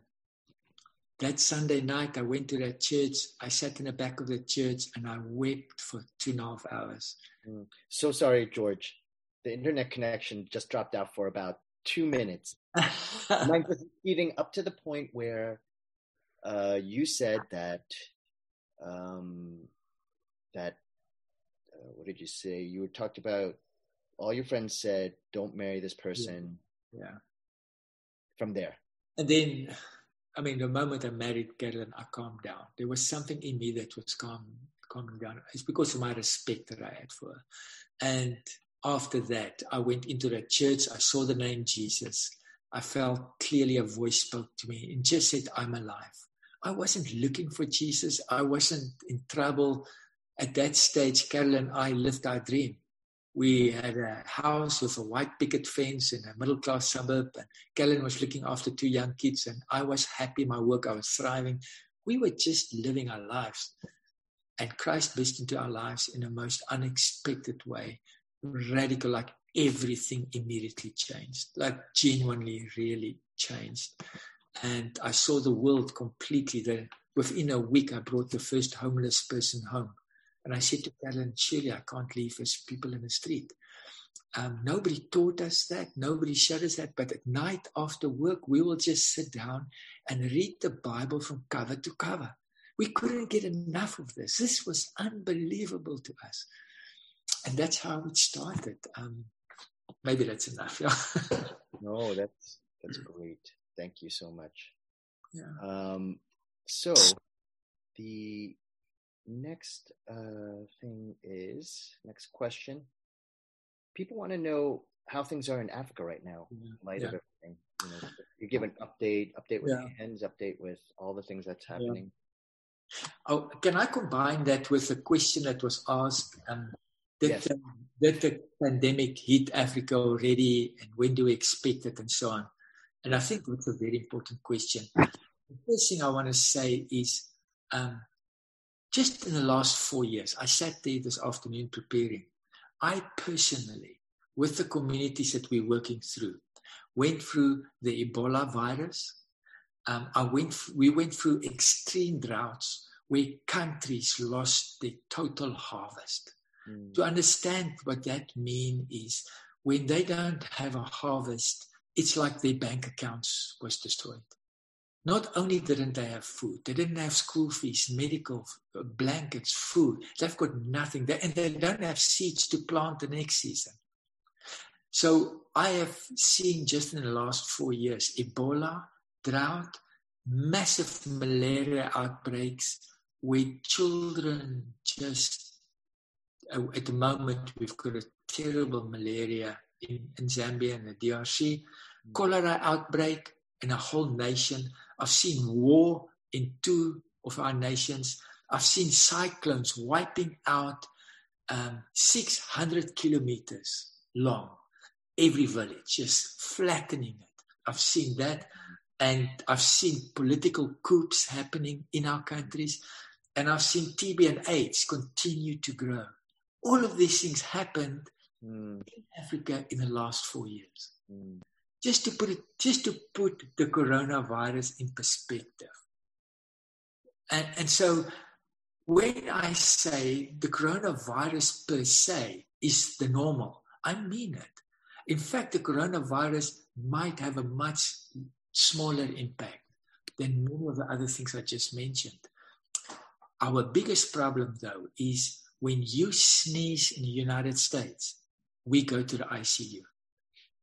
that Sunday night, I went to that church. I sat in the back of the church and I wept for two and a half hours.
Mm. So sorry, George. The internet connection just dropped out for about two minutes. Mine was leading up to the point where uh, you said that um, that uh, what did you say? You talked about all your friends said, "Don't marry this person."
yeah.
From there,
And then, I mean, the moment I married Carolyn, I calmed down. There was something in me that was calm, calming down. It's because of my respect that I had for her. And after that, I went into that church. I saw the name Jesus. I felt clearly a voice spoke to me and just said, I'm alive. I wasn't looking for Jesus. I wasn't in trouble. At that stage, Carolyn and I lived our dream. We had a house with a white picket fence in a middle class suburb, and Carolyn was looking after two young kids, and I was happy my work. I was thriving. We were just living our lives. And Christ burst into our lives in a most unexpected way, radical, like everything immediately changed, like genuinely, really changed. And I saw the world completely. Then within a week, I brought the first homeless person home. And I said to Carolyn, surely I can't leave as people in the street. Um, nobody taught us that. Nobody showed us that. But at night after work, we will just sit down and read the Bible from cover to cover. We couldn't get enough of this. This was unbelievable to us. And that's how it started. Um, maybe that's enough. Yeah.
no, that's that's great. Thank you so much.
yeah.
Um, so the next uh, thing is next question. People want to know how things are in Africa right now, in light of everything. You know, you give an update, update with
Yeah.
hands, update with all the things that's happening.
Oh, can I combine that with a question that was asked? Um, did,
Yes.
the, did the pandemic hit Africa already, and when do we expect it, and so on? And I think that's a very important question. The first thing I want to say is um, just in the last four years, I sat there this afternoon preparing. I personally, with the communities that we're working through, went through the Ebola virus. Um, I went, we went through extreme droughts where countries lost their total harvest.
Mm.
To understand what that means is when they don't have a harvest, it's like their bank accounts was destroyed. Not only didn't they have food, they didn't have school fees, medical, uh, blankets, food. They've got nothing. there, and they don't have seeds to plant the next season. So I have seen just in the last four years Ebola, drought, massive malaria outbreaks where children just, uh, at the moment, we've got a terrible malaria in, in Zambia and the DRC, cholera outbreak in a whole nation. I've seen war in two of our nations. I've seen cyclones wiping out um, 600 kilometers long, every village, just flattening it. I've seen that. And I've seen political coups happening in our countries. And I've seen TB and AIDS continue to grow. All of these things happened
Mm,
in Africa in the last four years.
mm,
just to put it, just to put the coronavirus in perspective. And, and so when I say the coronavirus per se is the normal, I mean it. In fact, the coronavirus might have a much smaller impact than many of the other things I just mentioned. Our biggest problem, though, is when you sneeze in the United States, we go to the ICU.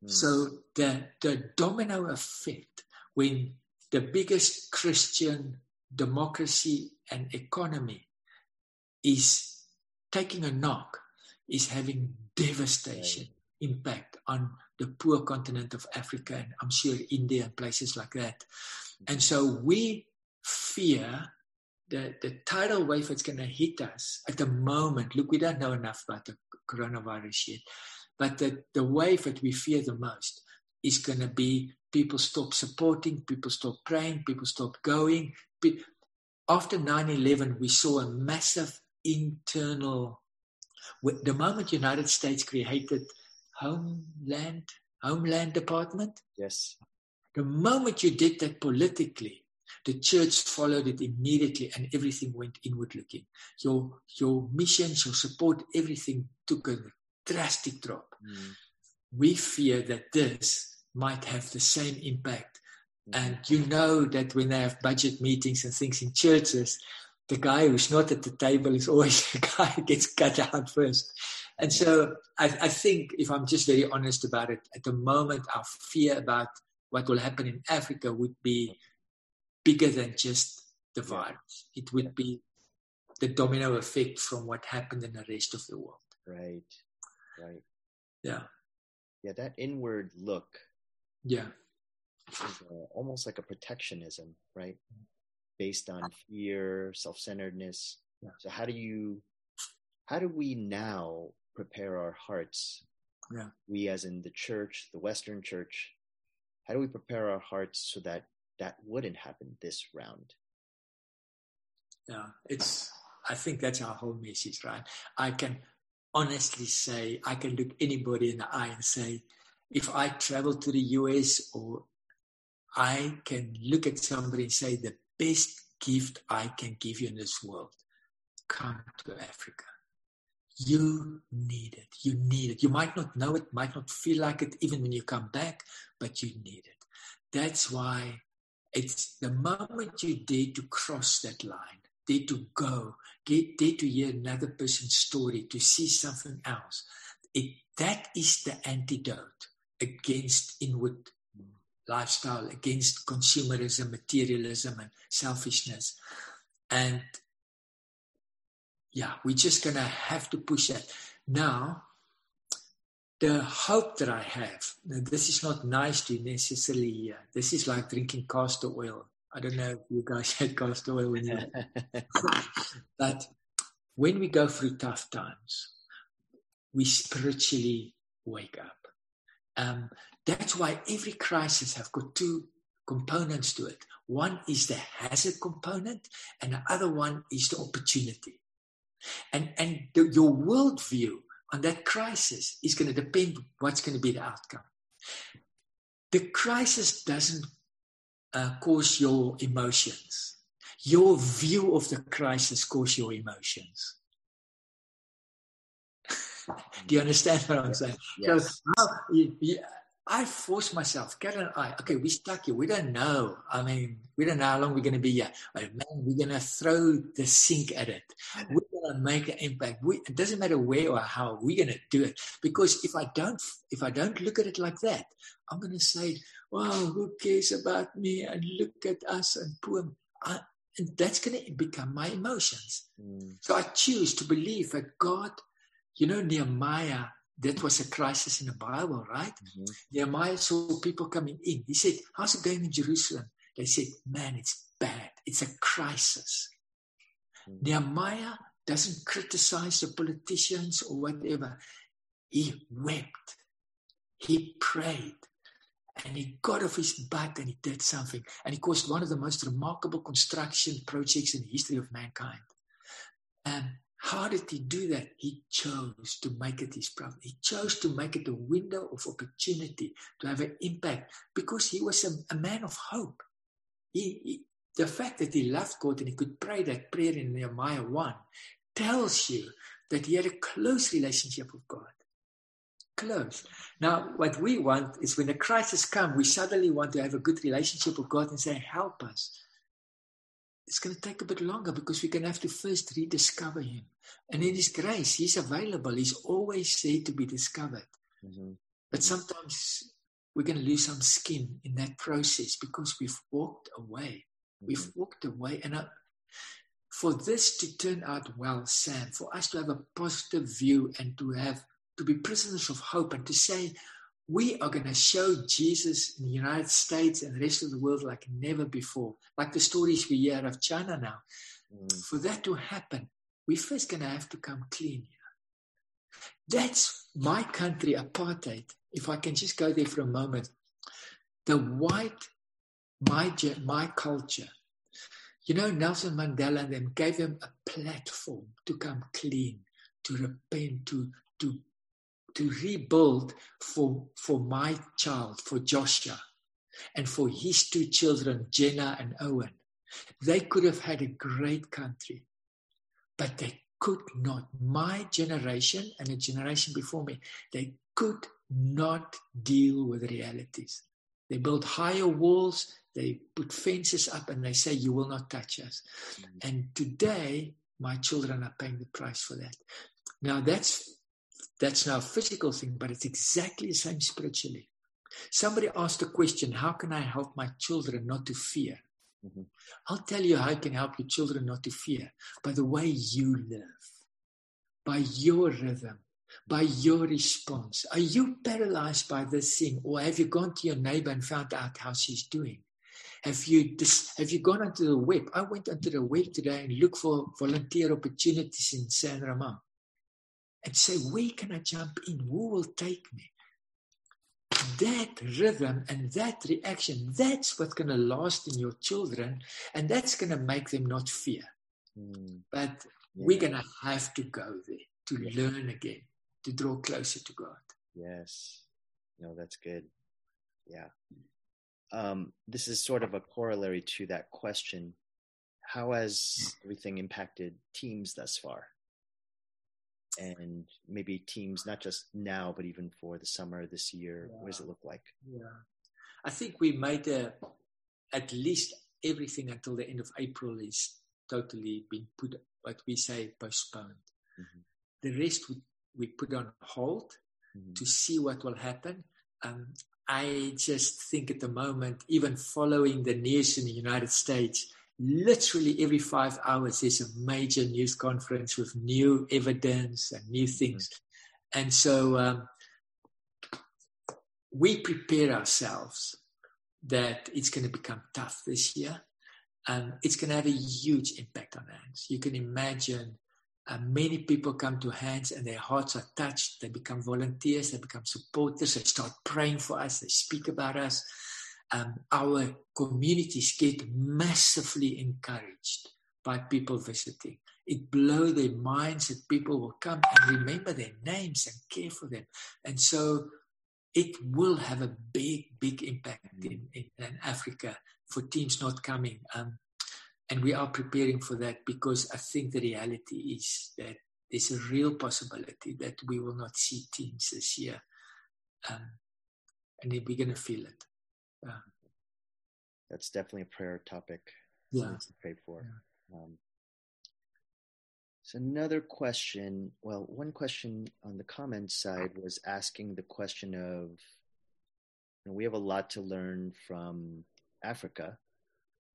Mm. So the, the domino effect when the biggest Christian democracy and economy is taking a knock, is having devastation right. impact on the poor continent of Africa and I'm sure India and places like that. And so we fear the, the tidal wave that's going to hit us at the moment. Look, we don't know enough about the coronavirus yet, but the, the wave that we fear the most is going to be people stop supporting, people stop praying, people stop going. After 9 11, we saw a massive internal. The moment United States created Homeland, Homeland Department,
yes,
the moment you did that politically, the church followed it immediately and everything went inward looking. Your, your missions, your support, everything took a drastic drop. Mm. We fear that this might have the same impact. Mm. And you know that when they have budget meetings and things in churches, the guy who's not at the table is always the guy who gets cut out first. And so I, I, think, if I'm just very honest about it, at the moment, our fear about what will happen in Africa would be bigger than just the virus. It would be the domino effect from what happened in the rest of the world.
Right. Right.
Yeah.
Yeah, that inward look.
Yeah.
Is uh, almost like a protectionism, right? Based on fear, self-centeredness.
Yeah.
So how do you how do we now prepare our hearts?
Yeah.
We as in the church, the Western church, how do we prepare our hearts so that that wouldn't happen this round?
Yeah, it's. I think that's our whole message, right? I can honestly say, I can look anybody in the eye and say, if I travel to the US or I can look at somebody and say, the best gift I can give you in this world, come to Africa. You need it. You need it. You might not know it, might not feel like it even when you come back, but you need it. That's why it's the moment you dare to cross that line, dare to go, get dare to hear another person's story, to see something else. It, that is the antidote against inward lifestyle, against consumerism, materialism, and selfishness. And yeah, we're just going to have to push that. Now, the hope that I have, this is not nice to necessarily. This is like drinking castor oil. I don't know if you guys had castor oil when you but when we go through tough times, we spiritually wake up. Um, that's why every crisis have got two components to it. One is the hazard component, and the other one is the opportunity. And, and the, your worldview on that crisis is going to depend what's going to be the outcome. The crisis doesn't uh, cause your emotions. Your view of the crisis cause your emotions. Do you understand what I'm saying?
Yes.
So, I force myself, Carolyn and I, okay, we're stuck here. We don't know. I mean, we don't know how long we're going to be here. But man, we're going to throw the sink at it. We're going to make an impact. We, it doesn't matter where or how we're going to do it. Because if I don't, if I don't look at it like that, I'm going to say, well, who cares about me? And look at us and poor. I, and that's going to become my emotions. Mm. So I choose to believe that God, you know, Nehemiah that was a crisis in the Bible, right? Mm-hmm. Nehemiah saw people coming in. He said, How's it going in Jerusalem? They said, Man, it's bad. It's a crisis. Mm-hmm. Nehemiah doesn't criticize the politicians or whatever. He wept. He prayed. And he got off his butt and he did something. And he caused one of the most remarkable construction projects in the history of mankind. And How did he do that? He chose to make it his problem. He chose to make it a window of opportunity to have an impact because he was a, a man of hope. He, he, the fact that he loved God and he could pray that prayer in Nehemiah 1 tells you that he had a close relationship with God. Close. Now, what we want is when a crisis comes, we suddenly want to have a good relationship with God and say, Help us. It's going to take a bit longer because we're going to have to first rediscover Him. And in His grace, He's available. He's always there to be discovered.
Mm-hmm.
But sometimes we're going to lose some skin in that process because we've walked away. We've
Mm-hmm.
walked away. And I, for this to turn out well, Sam, for us to have a positive view and to have to be prisoners of hope and to say we are going to show Jesus in the United States and the rest of the world like never before, like the stories we hear of China now.
Mm,
For that to happen, we're first going to have to come clean. That's my country, apartheid. If I can just go there for a moment, the white, my my culture. You know, Nelson Mandela and them gave them a platform to come clean, to repent, to to to rebuild for for my child, for Joshua, and for his two children, Jenna and Owen. They could have had a great country, but they could not. My generation and a generation before me, they could not deal with realities. They build higher walls, they put fences up, and they say, You will not touch us.
Mhm.
And today, my children are paying the price for that. Now, that's that's now a physical thing, but it's exactly the same spiritually. Somebody asked a question How can I help my children not to fear?
Mhm.
I'll tell you how I can help your children not to fear by the way you live, by your rhythm, by your response. Are you paralyzed by this thing, or have you gone to your neighbor and found out how she's doing? Have you dis- have you gone onto the web? I went onto the web today and looked for volunteer opportunities in San Ramon and say, where can I jump in? Who will take me? That rhythm and that reaction, that's what's going to last in your children, and that's going to make them not fear.
mm,
But
yeah.
we're going to have to go there to
Yeah.
learn again, to draw closer to God.
Yes. No, that's good. Yeah. Um, this is sort of a corollary to that question. How has everything impacted teams thus far? And maybe teams, not just now, but even for the summer this year. What does it look like?
Yeah. I think we made a, at least everything until the end of April is totally been put, what we say, postponed.
Mhm.
The rest we, we put on hold
Mhm.
to see what will happen. Um, I just think at the moment, even following the news in the United States, literally every five hours there's a major news conference with new evidence and new things. And so um, we prepare ourselves that it's going to become tough this year. Um, it's going to have a huge impact on hands. You can imagine uh, many people come to hands and their hearts are touched. They become volunteers, they become supporters, they start praying for us, they speak about us. Um, our communities get massively encouraged by people visiting. It blows their minds that people will come and remember their names and care for them. And so it will have a big, big impact in, in, in Africa for teams not coming. Um, and we are preparing for that because I think the reality is that there's a real possibility that we will not see teams this year. Um, and then we're going to feel it.
That's definitely a prayer topic.
Yeah.
to pray for. Um, so another question. Well, one question on the comment side was asking the question of, you know, we have a lot to learn from Africa.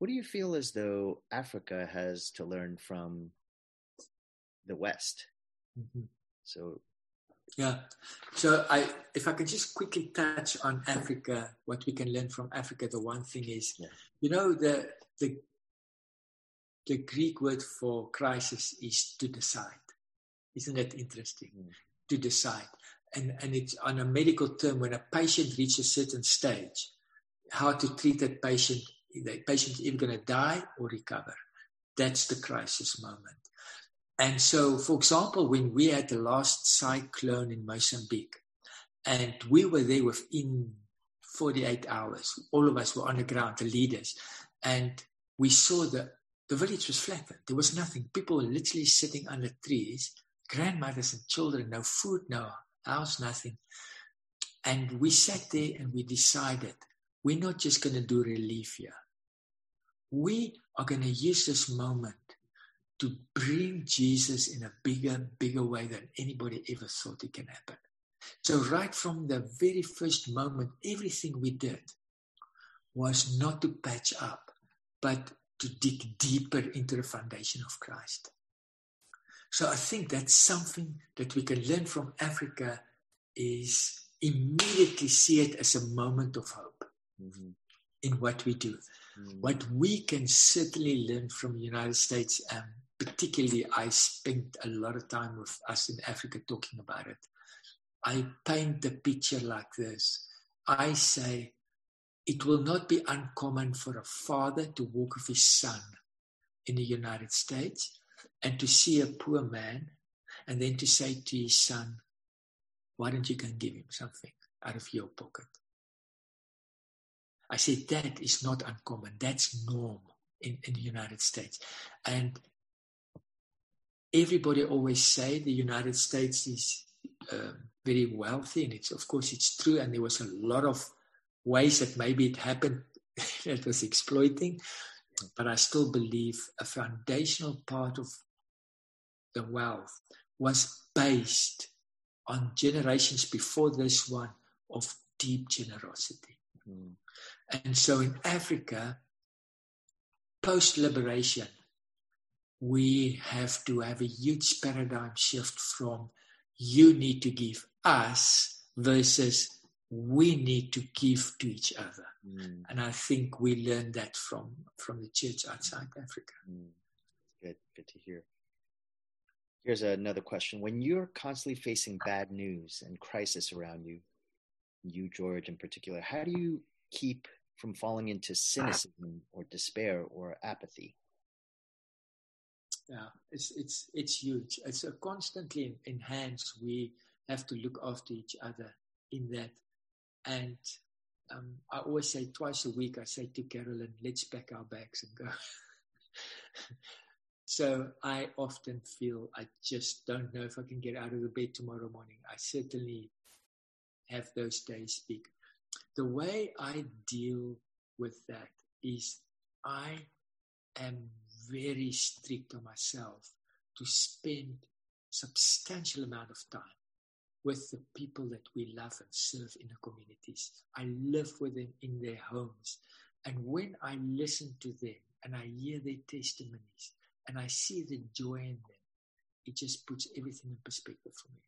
What do you feel as though Africa has to learn from the West?
Mhm.
So,
Yeah. So I, if I can just quickly touch on Africa, what we can learn from Africa, the one thing is,
Yeah.
you know, the the the Greek word for crisis is to decide. Isn't that interesting?
Mm.
To decide. And and it's on a medical term when a patient reaches a certain stage, how to treat that patient. The patient is either going to die or recover. That's the crisis moment. And so, for example, when we had the last cyclone in Mozambique, and we were there within 48 hours, all of us were on the ground, the leaders, and we saw that the village was flattened. There was nothing. People were literally sitting under trees, grandmothers and children, no food, no house, nothing. And we sat there and we decided we're not just going to do relief here. We are going to use this moment to bring Jesus in a bigger, bigger way than anybody ever thought it can happen. So, right from the very first moment, everything we did was not to patch up, but to dig deeper into the foundation of Christ. So, I think that's something that we can learn from Africa is immediately see it as a moment of hope
Mm-hmm.
In what we do.
Mm-hmm.
What we can certainly learn from the United States, and particularly I spent a lot of time with us in Africa talking about it. I paint the picture like this. I say it will not be uncommon for a father to walk with his son in the United States and to see a poor man and then to say to his son, why don't you go and give him something out of your pocket? I said that is not uncommon. That's norm in, in the United States. And everybody always say the United States is um, very wealthy, and it's of course it's true. And there was a lot of ways that maybe it happened that was exploiting, but I still believe a foundational part of the wealth was based on generations before this one of deep generosity.
Mm-hmm.
And so in Africa, post liberation, we have to have a huge paradigm shift from you need to give us versus we need to give to each other.
Mm,
And I think we learned that from, from the church outside Africa.
mm. Good, good to hear. Here's another question. When you're constantly facing bad news and crisis around you, you, George, in particular, how do you keep from falling into cynicism or despair or apathy?
Yeah, it's it's it's huge. It's a constantly in. We have to look after each other in that. And um, I always say twice a week. I say to Carolyn, "Let's pack our bags and go." so I often feel I just don't know if I can get out of the bed tomorrow morning. I certainly have those days. Speak. The way I deal with that is I am very strict on myself to spend substantial amount of time with the people that we love and serve in the communities. I live with them in their homes. And when I listen to them and I hear their testimonies and I see the joy in them, it just puts everything in perspective for me.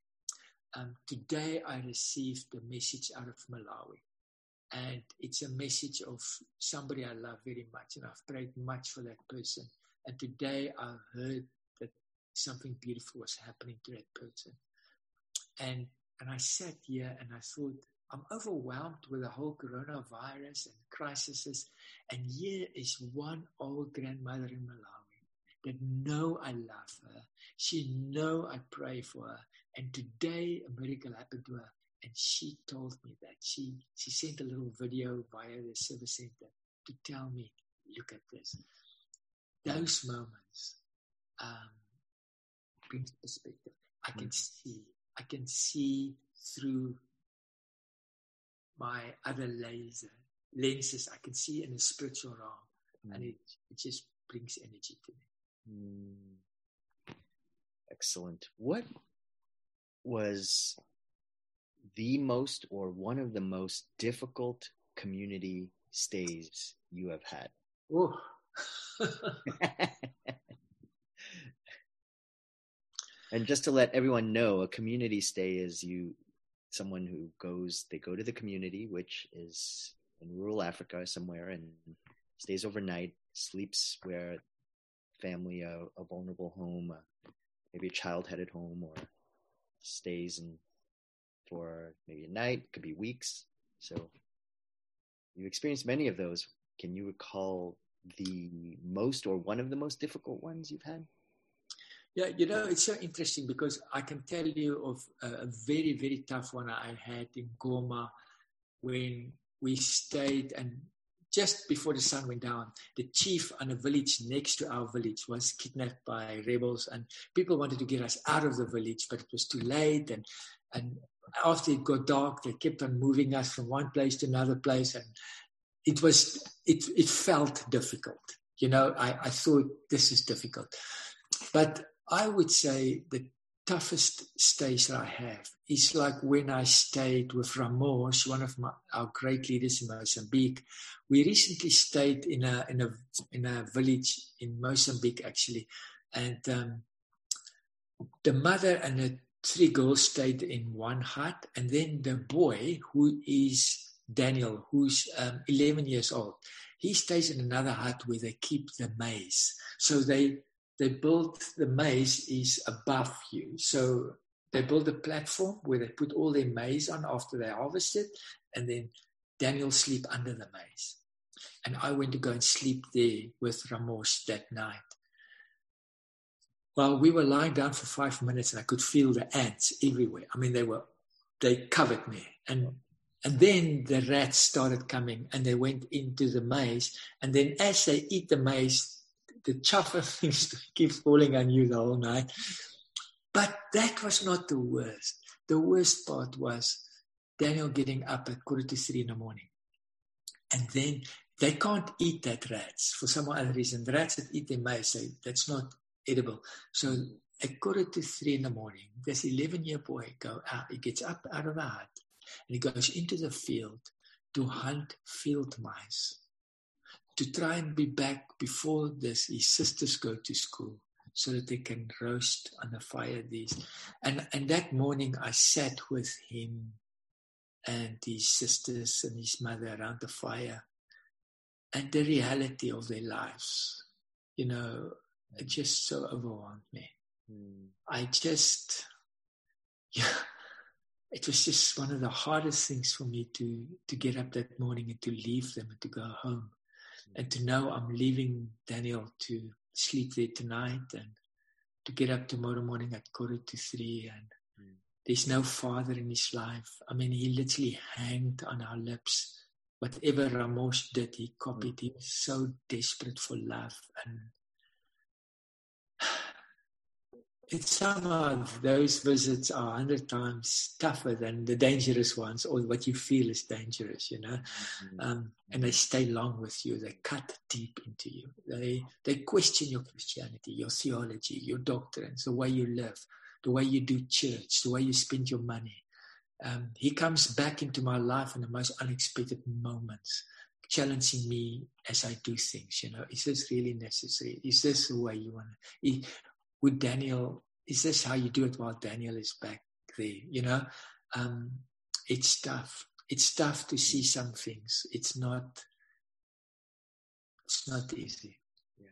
Um, today I received a message out of Malawi and it's a message of somebody I love very much, and I've prayed much for that person. And today I heard that something beautiful was happening to that person, and and I sat here and I thought I'm overwhelmed with the whole coronavirus and crises, and here is one old grandmother in Malawi that know I love her. She know I pray for her, and today a miracle happened to her and she told me that she she sent a little video via the service center to tell me, look at this. Those moments um, brings perspective. I can see, I can see through my other laser lenses. I can see in the spiritual realm, and it, it just brings energy to me.
Mm. Excellent. What was the most or one of the most difficult community stays you have had? And just to let everyone know, a community stay is you someone who goes they go to the community, which is in rural Africa somewhere, and stays overnight, sleeps where family a, a vulnerable home, uh, maybe a child headed home, or stays in for maybe a night, could be weeks. So you experienced many of those. Can you recall the most or one of the most difficult ones you've had?
Yeah, you know, it's so interesting because I can tell you of a, very, very tough one I had in Goma when we stayed and just before the sun went down, the chief on a village next to our village was kidnapped by rebels and people wanted to get us out of the village, but it was too late. And, and after it got dark, they kept on moving us from one place to another place. And it was, it, it felt difficult. You know, I, I thought this is difficult. But I would say the toughest stage that I have is like when I stayed with Ramos, one of my, our great leaders in Mozambique. We recently stayed in a in a in a village in Mozambique actually, and um, the mother and the three girls stayed in one hut, and then the boy who is Daniel, who's um, 11 years old, he stays in another hut where they keep the maize. So they they build the maize is above you. So they build a platform where they put all their maize on after they harvest it, and then Daniel sleep under the maize. And I went to go and sleep there with Ramos that night. Well, we were lying down for five minutes and I could feel the ants everywhere. I mean, they were, they covered me. And, and then the rats started coming and they went into the maize. And then as they eat the maize, the chopper things keep falling on you the whole night. But that was not the worst. The worst part was Daniel getting up at quarter to three in the morning. And then they can't eat that rats for some other reason. The rats that eat their maize say that's not edible. So at quarter to three in the morning, this 11 year boy go out, he gets up out of the hut and he goes into the field to hunt field mice to try and be back before this his sisters go to school so that they can roast on the fire these. And and that morning i sat with him and his sisters and his mother around the fire and the reality of their lives. You know just so overwhelmed me mm. i just yeah it was just one of the hardest things for me to to get up that morning and to leave them and to go home and to know I'm leaving Daniel to sleep there tonight and to get up tomorrow morning at quarter to three and mm. there's no father in his life. I mean, he literally hanged on our lips. Whatever Ramos did, he copied. He was so desperate for love and it's somehow those visits are hundred times tougher than the dangerous ones or what you feel is dangerous, you know. Mm-hmm. Um, and they stay long with you. They cut deep into you. They they question your Christianity, your theology, your doctrines, the way you live, the way you do church, the way you spend your money. Um, he comes back into my life in the most unexpected moments, challenging me as I do things. You know, is this really necessary? Is this the way you want would Daniel, is this how you do it while Daniel is back there? You know, um, it's tough. It's tough to see some things. It's not, it's not easy.
Yeah.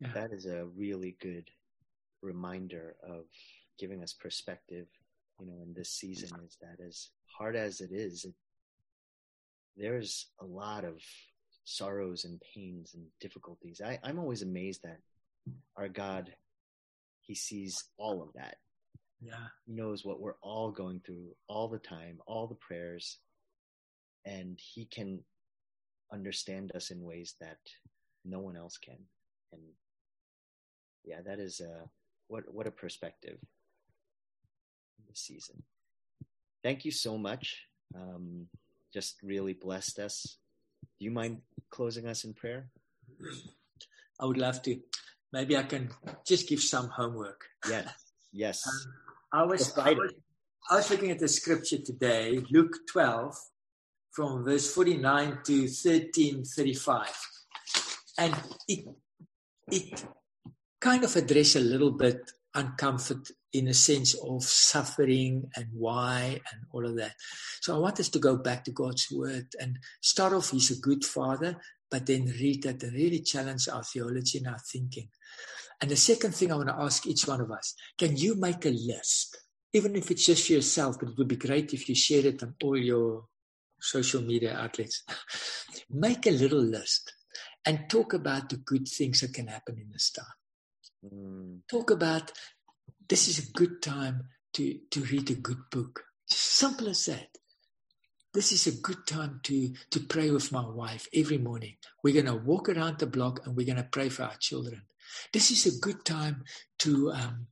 yeah. That is a really good reminder of giving us perspective, you know, in this season is that as hard as it is, it, there's a lot of sorrows and pains and difficulties. I, I'm always amazed that our God, He sees all of that.
Yeah.
He knows what we're all going through all the time, all the prayers, and He can understand us in ways that no one else can. And yeah, that is a what what a perspective this season. Thank you so much. Um, just really blessed us. Do you mind closing us in prayer?
I would love to maybe I can just give some homework.
Yes, yes. Um,
I, was, I, was, I was looking at the scripture today, Luke 12, from verse 49 to 1335. And it, it kind of addressed a little bit uncomfort in a sense of suffering and why and all of that. So I want us to go back to God's word and start off, He's a good father, but then read that and really challenge our theology and our thinking. And the second thing I want to ask each one of us can you make a list? Even if it's just for yourself, but it would be great if you shared it on all your social media outlets. make a little list and talk about the good things that can happen in this time.
Mm,
Talk about this is a good time to, to read a good book. Simple as that. This is a good time to, to pray with my wife every morning. We're going to walk around the block and we're going to pray for our children. This is a good time to um,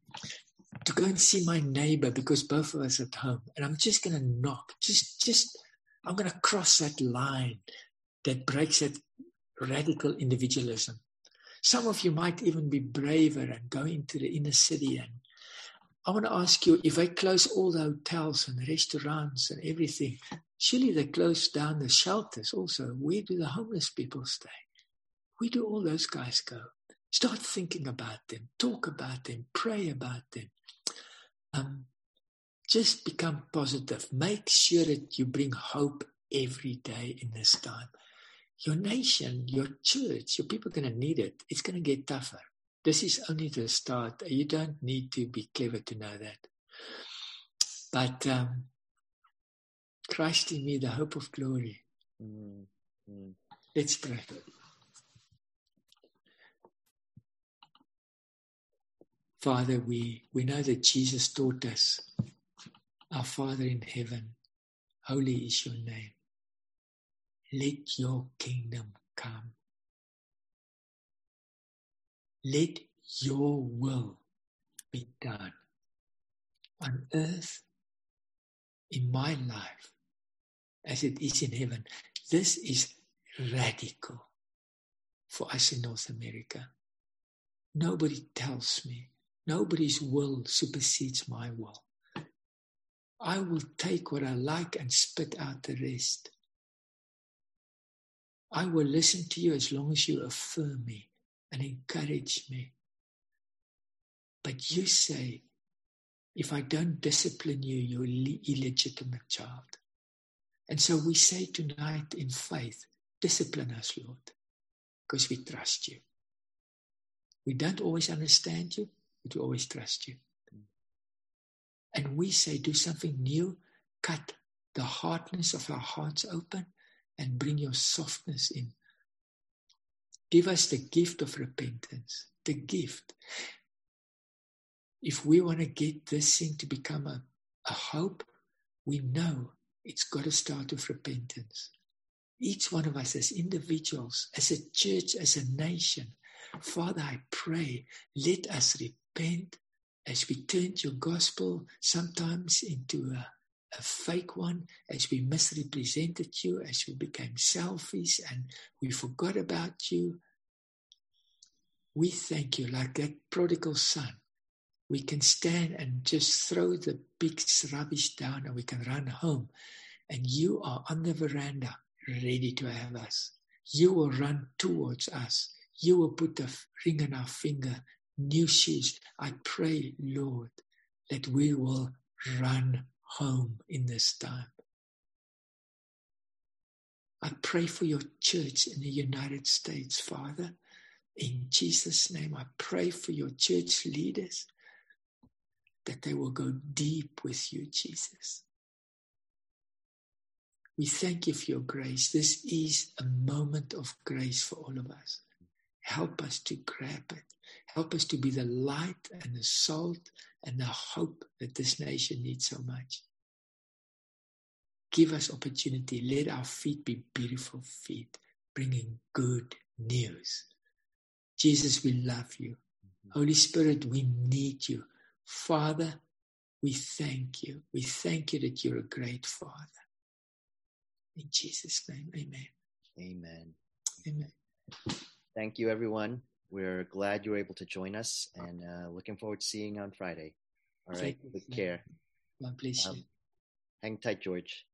to go and see my neighbor because both of us are at home. And I'm just going to knock. Just just I'm going to cross that line that breaks that radical individualism. Some of you might even be braver and go into the inner city. And I want to ask you if I close all the hotels and restaurants and everything, surely they close down the shelters also. Where do the homeless people stay? Where do all those guys go? Start thinking about them, talk about them, pray about them. Um, just become positive. Make sure that you bring hope every day in this time. Your nation, your church, your people are going to need it. It's going to get tougher. This is only the start. You don't need to be clever to know that. But um, Christ in me, the hope of glory.
mm, mm.
Let's pray. Father, we, we know that Jesus taught us, Our Father in heaven, holy is your name. Let your kingdom come. Let your will be done on earth, in my life, as it is in heaven. This is radical for us in North America. Nobody tells me, nobody's will supersedes my will. I will take what I like and spit out the rest. I will listen to you as long as you affirm me and encourage me. But you say, if I don't discipline you, you're an illegitimate child. And so we say tonight in faith, discipline us, Lord, because we trust you. We don't always understand you, but we always trust you. And we say, do something new, cut the hardness of our hearts open and bring your softness in. Give us the gift of repentance, the gift. If we want to get this thing to become a, a hope, we know it's got to start with repentance. Each one of us as individuals, as a church, as a nation, Father, I pray, let us repent as we turned your gospel sometimes into a, a fake one, as we misrepresented you, as we became selfish and we forgot about you. We thank you, like that prodigal son. We can stand and just throw the big rubbish down and we can run home. And you are on the veranda, ready to have us. You will run towards us. You will put the ring on our finger, new shoes. I pray, Lord, that we will run home in this time. I pray for your church in the United States, Father. In Jesus' name, I pray for your church leaders that they will go deep with you, Jesus. We thank you for your grace. This is a moment of grace for all of us. Help us to grab it. Help us to be the light and the salt and the hope that this nation needs so much. Give us opportunity. Let our feet be beautiful feet, bringing good news. Jesus, we love you. Mm-hmm. Holy Spirit, we need you. Father, we thank you. We thank you that you're a great Father. In Jesus' name, amen.
Amen.
Amen.
Thank you, everyone. We're glad you were able to join us and uh, looking forward to seeing you on Friday. All right. Take care.
God bless you.
Um, hang tight, George.